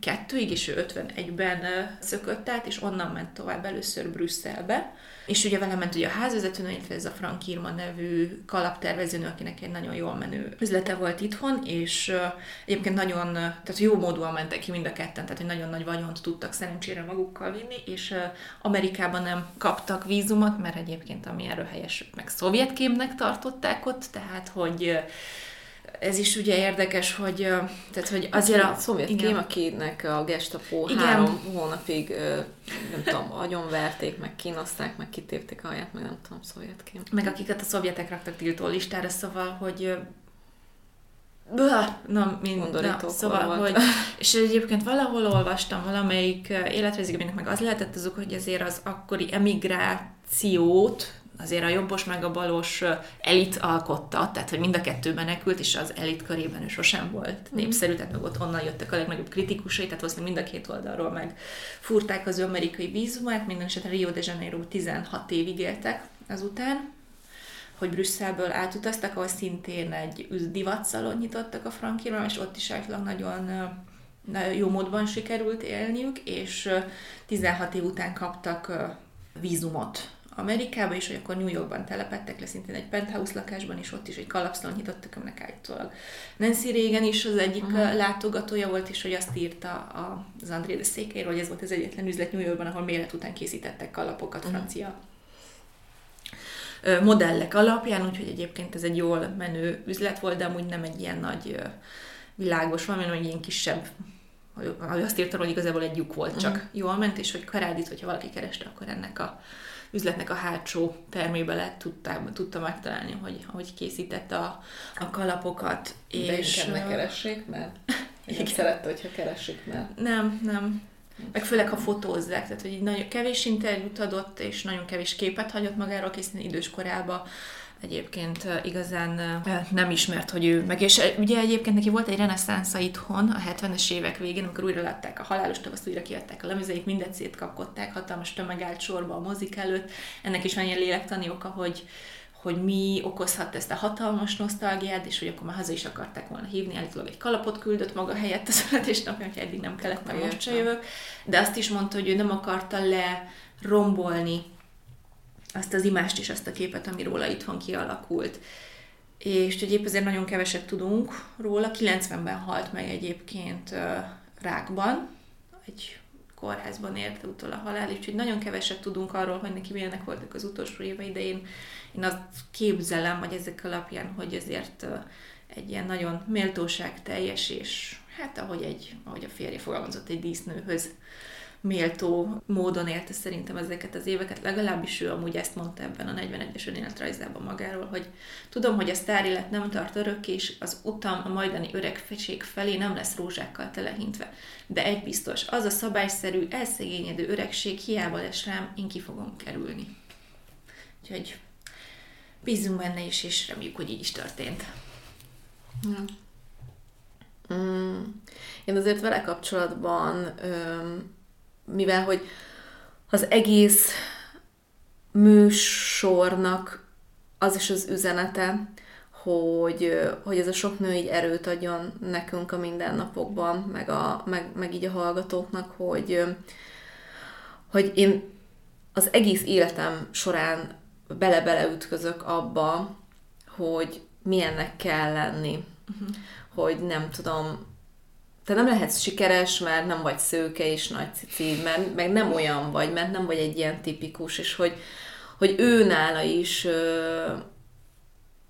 52-ig, és ő 51-ben szökött át, és onnan ment tovább először Brüsszelbe. És ugye vele ment ugye a házvezetőnő, illetve ez a Frank Irma nevű kalaptervezőnő, akinek egy nagyon jól menő üzlete volt itthon, és egyébként nagyon, tehát jó módon mentek ki mind a ketten, tehát hogy nagyon nagy vagyont tudtak szerencsére magukkal vinni, és Amerikában nem kaptak vízumot, mert egyébként ami erről helyes, meg szovjetkémnek tartották ott, tehát hogy ez is ugye érdekes, hogy, tehát, hogy azért a... Szovjet kém, akinek a gestapo igen. három hónapig, nem tudom, agyonverték, meg kínozták, meg kitépték a haját, meg nem tudom, szovjet kém. Meg akiket a szovjetek raktak tiltó listára, szóval, hogy na, mind, na, szóval, volt. hogy, és egyébként valahol olvastam valamelyik életvezigében meg az lehetett azok, hogy azért az akkori emigrációt, azért a jobbos meg a balos elit alkotta, tehát hogy mind a kettő menekült, és az elit körében ő sosem volt mhm. népszerű, tehát meg ott onnan jöttek a legnagyobb kritikusai, tehát valószínűleg mind a két oldalról meg furták az ő amerikai vízumát, minden esetre Rio de Janeiro 16 évig éltek azután, hogy Brüsszelből átutaztak, ahol szintén egy divatszalon nyitottak a Frankiról, és ott is általában nagyon jó módban sikerült élniük, és 16 év után kaptak vízumot Amerikába, és hogy akkor New Yorkban telepettek le szintén egy penthouse lakásban, és ott is egy kalapszalon nyitottak, aminek állítólag Nancy Reagan is az egyik uh-huh. látogatója volt, és hogy azt írta az André de Székelyről, hogy ez volt az egyetlen üzlet New Yorkban, ahol méret után készítettek kalapokat uh-huh. francia modellek alapján, úgyhogy egyébként ez egy jól menő üzlet volt, de amúgy nem egy ilyen nagy világos valami, hanem egy ilyen kisebb hogy azt írtam, hogy igazából egy lyuk volt, csak uh-huh. jól ment, és hogy Karádit, hogyha valaki kereste, akkor ennek a üzletnek a hátsó termébe lett, tudta, tudta megtalálni, hogy, hogy készítette a, a kalapokat. De és inkább ne keressék, mert igen. szerette, hogyha keresik, mert... Nem, nem. Meg főleg, ha fotózzák, tehát hogy így nagyon kevés interjút adott, és nagyon kevés képet hagyott magáról készíteni idős korában, egyébként igazán nem ismert, hogy ő meg, és ugye egyébként neki volt egy reneszánsza itthon a 70-es évek végén, amikor újra látták a halálos tavaszt, újra kiadták a lemezeit, mindet szétkapkodták, hatalmas tömeg állt sorba a mozik előtt. Ennek is van ilyen lélektani oka, hogy, hogy mi okozhat ezt a hatalmas nosztalgiát, és hogy akkor már haza is akarták volna hívni, állítólag egy kalapot küldött maga helyett a születésnapja, hogy eddig nem kellett, mert most se jövök. De azt is mondta, hogy ő nem akarta le rombolni azt az imást és azt a képet, ami róla itthon kialakult. És hogy épp ezért nagyon keveset tudunk róla. 90-ben halt meg egyébként rákban, egy kórházban érte utol a halál, úgyhogy nagyon keveset tudunk arról, hogy neki milyenek voltak az utolsó évei, de én, én azt képzelem, hogy ezek alapján, hogy ezért egy ilyen nagyon méltóságteljes és hát ahogy, egy, ahogy a férje fogalmazott, egy dísznőhöz méltó módon élte szerintem ezeket az éveket, legalábbis ő amúgy ezt mondta ebben a 41-es önéletrajzában magáról, hogy tudom, hogy a sztárélet nem tart örökké, és az utam a majdani öregfeség felé nem lesz rózsákkal telehintve. De egy biztos, az a szabályszerű, elszegényedő öregség hiába lesz rám, én ki fogom kerülni. Úgyhogy bízunk benne is, és reméljük, hogy így is történt. Ja. Mm. Én azért vele kapcsolatban, mivel hogy az egész műsornak az is az üzenete, hogy, hogy ez a sok nő így erőt adjon nekünk a mindennapokban, meg, a, meg, meg így a hallgatóknak, hogy, hogy én az egész életem során bele-bele ütközök abba, hogy milyennek kell lenni. Uh-huh. Hogy nem tudom, te nem lehetsz sikeres, mert nem vagy szőke és nagy cici, mert meg nem olyan vagy, mert nem vagy egy ilyen tipikus, és hogy, hogy ő nála is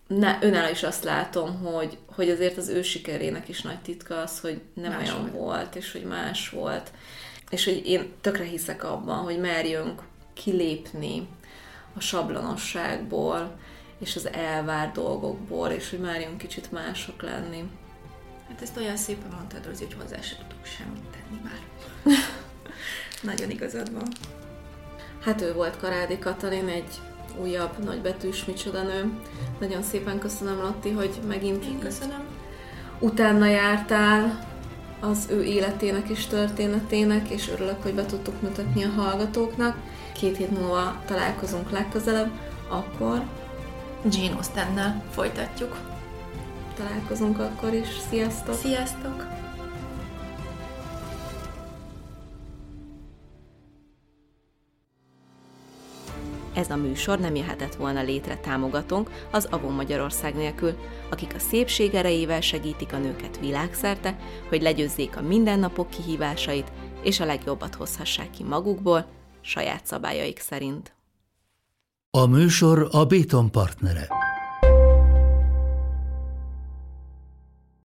ne, önálló is azt látom, hogy, hogy azért az ő sikerének is nagy titka az, hogy nem más olyan volt. volt, és hogy más volt. És hogy én tökre hiszek abban, hogy merjünk kilépni a sablonosságból, és az elvár dolgokból, és hogy merjünk kicsit mások lenni. Hát ezt olyan szépen mondtad, Rozi, hogy hozzá sem tudok semmit tenni már. Nagyon igazad van. Hát ő volt Karádi Katalin, egy újabb nagybetűs micsoda nő. Nagyon szépen köszönöm, Lotti, hogy megint Én köszönöm. utána jártál az ő életének és történetének, és örülök, hogy be tudtuk mutatni a hallgatóknak. Két hét múlva találkozunk legközelebb, akkor Jane Austennel folytatjuk. Találkozunk akkor is. Sziasztok! Sziasztok! Ez a műsor nem jöhetett volna létre támogatónk az Avon Magyarország nélkül, akik a szépség erejével segítik a nőket világszerte, hogy legyőzzék a mindennapok kihívásait, és a legjobbat hozhassák ki magukból, saját szabályaik szerint. A műsor a Béton partnere.